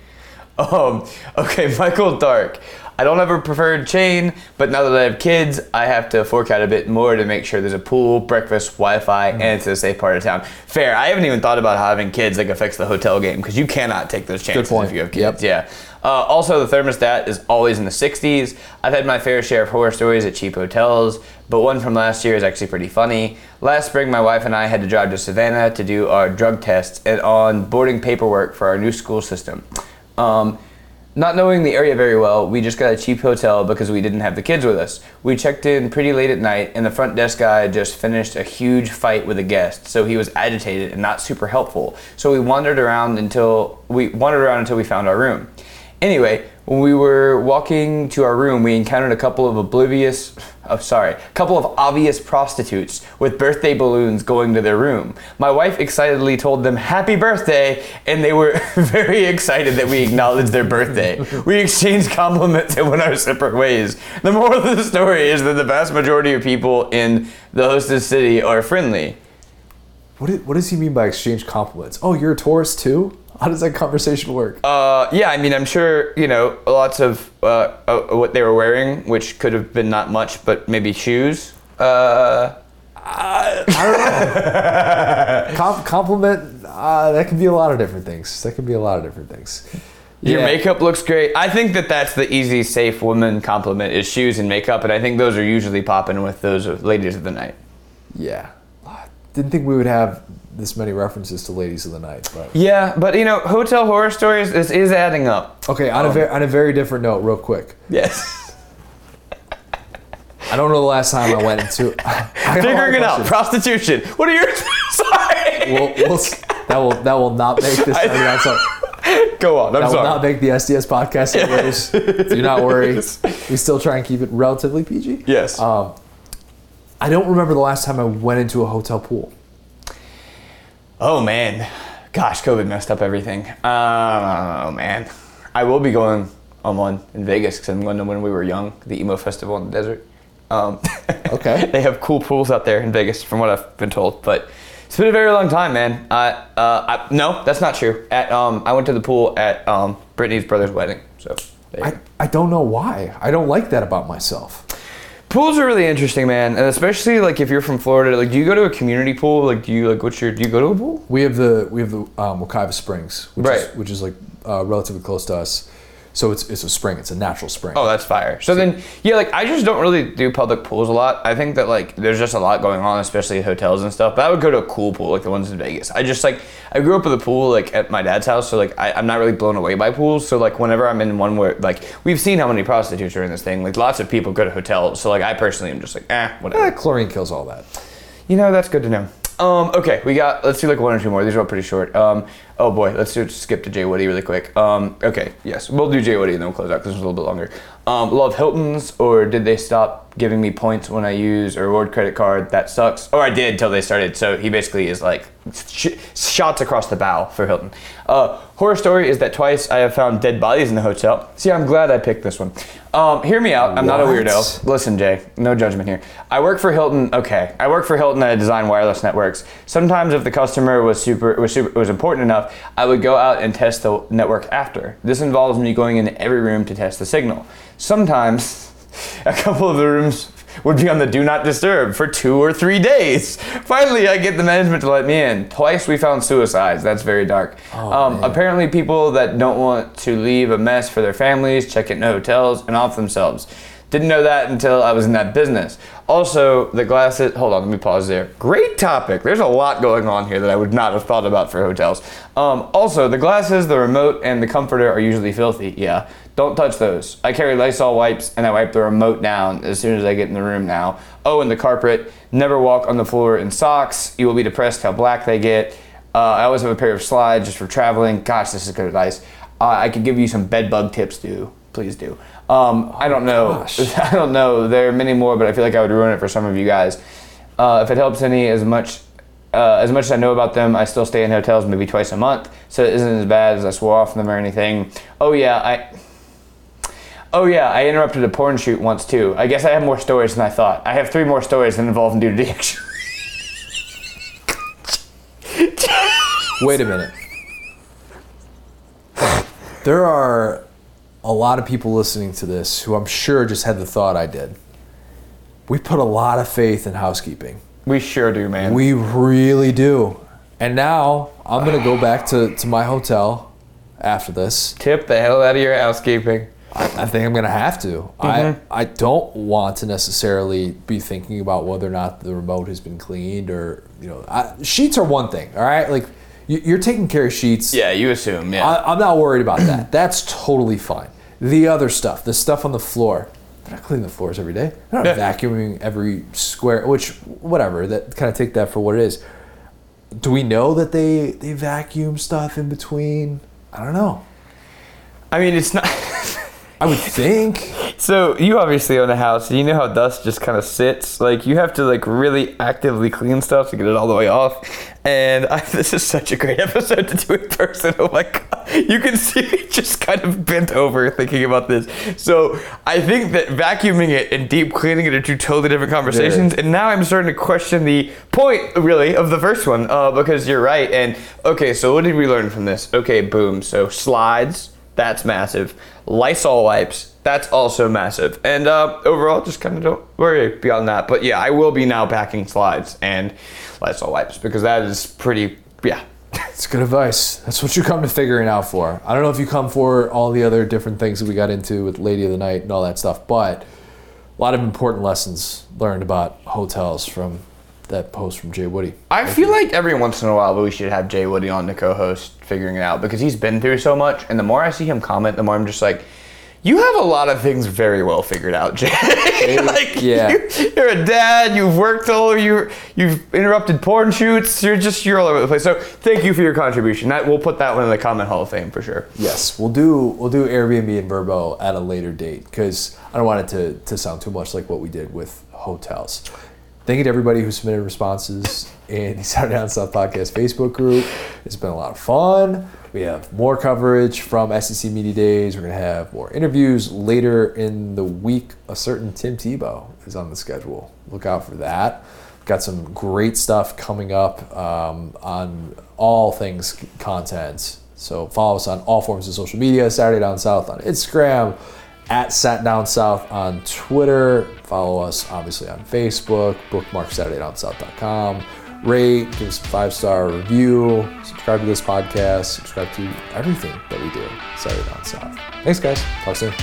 Um, okay, Michael Dark. I don't have a preferred chain, but now that I have kids, I have to fork out a bit more to make sure there's a pool, breakfast, Wi-Fi, and it's a safe part of town. Fair. I haven't even thought about how having kids like affects the hotel game because you cannot take those chances if you have Yep. kids. Yeah. Uh, also, the thermostat is always in the 60s. I've had my fair share of horror stories at cheap hotels, but one from last year is actually pretty funny. Last spring, my wife and I had to drive to Savannah to do our drug tests and on boarding paperwork for our new school system. Um, not knowing the area very well, we just got a cheap hotel because we didn't have the kids with us. We checked in pretty late at night, and the front desk guy just finished a huge fight with a guest, so he was agitated and not super helpful. So we wandered around until we wandered around until we found our room. Anyway, when we were walking to our room, we encountered a couple of oblivious, oh, sorry, a couple of obvious prostitutes with birthday balloons going to their room. My wife excitedly told them happy birthday, and they were very excited that we acknowledged their birthday. We exchanged compliments and went our separate ways. The moral of the story is that the vast majority of people in the hostess city are friendly. What, does he mean by exchange compliments? Oh, you're a tourist too? How does that conversation work? Uh, yeah, I mean, I'm sure you know lots of uh, uh, what they were wearing, which could have been not much, but maybe shoes. Uh, Com- compliment, uh, that can be a lot of different things. That can be a lot of different things. Your Yeah. makeup looks great. I think that that's the easy, safe woman compliment is shoes and makeup, and I think those are usually popping with those ladies of the night. Yeah. Didn't think we would have this many references to ladies of the night, but Yeah, but you know, hotel horror stories this is adding up. okay. On a ve- on a very different note, real quick. Yes, I don't know the last time I went into. I got a lot of figuring it out. Prostitution. What are your? Sorry. We'll, we'll, that will that will not make this. I mean, that's a, Go on. I'm that will not make the SDS podcast anyways. Do not worry. We still try and keep it relatively PG. yes. Um, I don't remember the last time I went into a hotel pool. Oh man, gosh, COVID messed up everything. Oh man, I will be going on one in Vegas because I'm going to when we were young, the emo festival in the desert. Um, Okay. they have cool pools out there in Vegas, from what I've been told. But it's been a very long time, man. I, uh, I no, that's not true. At um, I went to the pool at um, Brittany's brother's wedding. So I. I don't know why. I don't like that about myself. Pools are really interesting, man, and especially like if you're from Florida. Like, do you go to a community pool? Like, do you like what's your? Do you go to a pool? We have the we have the um, Wekiva Springs, which is Right. which is like uh, relatively close to us. So it's it's a spring. It's a natural spring. Oh, that's fire. So then, yeah, like I just don't really do public pools a lot. I think that like there's just a lot going on, especially at hotels and stuff. But I would go to a cool pool like the ones in Vegas. I just like I grew up with a pool like at my dad's house, so like I, I'm not really blown away by pools. So like whenever I'm in one where like we've seen how many prostitutes are in this thing. Like lots of people go to hotels. So like I personally am just like eh, whatever. Eh, chlorine kills all that. You know, that's good to know. Um, okay, we got. Let's do like one or two more. These are all pretty short. Um, oh boy, let's just skip to Jay Woody really quick. Um, okay, yes, we'll do Jay Woody and then we'll close out because it's a little bit longer. Um, love Hilton's or did they stop giving me points when I use a reward credit card? That sucks. Or I did until they started. So he basically is like sh- shots across the bow for Hilton. Uh, horror story is that twice I have found dead bodies in the hotel. See, I'm glad I picked this one. Um, hear me out. I'm not a What? weirdo. Listen, Jay, no judgment here. I work for Hilton. Okay, I work for Hilton. I design wireless networks. Sometimes, if the customer was super was super was important enough, I would go out and test the network after. This involves me going into every room to test the signal. Sometimes, a couple of the rooms would be on the do not disturb for two or three days. Finally, I get the management to let me in. Twice we found suicides. That's very dark. um, apparently, people that don't want to leave a mess for their families check into hotels and off themselves. Didn't know that until I was in that business. Also, the glasses. Hold on, let me pause there. Great topic. There's a lot going on here that I would not have thought about for hotels. Um, also, the glasses, the remote, and the comforter are usually filthy. Yeah, don't touch those. I carry Lysol wipes and I wipe the remote down as soon as I get in the room now. Oh, and the carpet. Never walk on the floor in socks. You will be depressed how black they get. Uh, I always have a pair of slides just for traveling. Gosh, this is good advice. Uh, I could give you some bed bug tips too. Please do. Um, I don't know. I don't know. There are many more, but I feel like I would ruin it for some of you guys. Uh, if it helps any, as much uh, as much as I know about them, I still stay in hotels maybe twice a month, so it isn't as bad as I swore off them or anything. Oh yeah, I. Oh yeah, I interrupted a porn shoot once too. I guess I have more stories than I thought. I have three more stories that involve nudity. Actually. Wait a minute. There are a lot of people listening to this who I'm sure just had the thought I did. We put a lot of faith in housekeeping. We sure do, man. We really do. And now I'm going to go back to, to my hotel after this. tip the hell out of your housekeeping. I think I'm going to have to. I, mm-hmm. I don't want to necessarily be thinking about whether or not the remote has been cleaned or, you know, I, sheets are one thing, all right? Like, you- you're taking care of sheets. Yeah, you assume. Yeah. I, I'm not worried about that. That's totally fine. The other stuff, the stuff on the floor, they're not cleaning the floors every day. They're not Yeah. vacuuming every square, which, whatever, that kind of take that for what it is. Do we know that they, they vacuum stuff in between? I don't know. I mean, it's not. I would think. So you obviously own a house. You know how dust just kind of sits. Like you have to like really actively clean stuff to get it all the way off. And I, this is such a great episode to do in person. Oh my god, you can see me just kind of bent over thinking about this. So I think that vacuuming it and deep cleaning it are two totally different conversations. And now I'm starting to question the point really of the first one uh, because you're right. And okay, so what did we learn from this? Okay, boom. So slides. That's massive. Lysol wipes. That's also massive. And uh, overall, just kind of don't worry beyond that. But yeah, I will be now packing slides and Lysol wipes because that is pretty. Yeah. It's good advice. That's what you come to figuring out for. I don't know if you come for all the other different things that we got into with Lady of the Night and all that stuff, but a lot of important lessons learned about hotels from that post from Jay Woody. I feel like every once in a while we should have Jay Woody on to co-host figuring it out because he's been through so much, and the more I see him comment, the more I'm just like, you have a lot of things very well figured out, Jay. like, Yeah. you, are a dad. You've worked all over. You you've interrupted porn shoots. You're just you're all over the place. So thank you for your contribution. That we'll put that one in the comment hall of fame for sure. Yes, we'll do we'll do Airbnb and Vrbo at a later date because I don't want it to, to sound too much like what we did with hotels. Thank you to everybody who submitted responses in the Saturday Down South podcast Facebook group. It's been a lot of fun. We have more coverage from SEC Media Days. We're going to have more interviews later in the week. A certain Tim Tebow is on the schedule. Look out for that. Got some great stuff coming up um, on all things content. So follow us on all forms of social media. Saturday Down South on Instagram, at Sat Down South on Twitter. Follow us obviously on Facebook. Bookmark SaturdayDownSouth.com. Rate, give us a five star review. Subscribe to this podcast. Subscribe to everything that we do. Saturday Down South. Thanks, guys. Talk soon.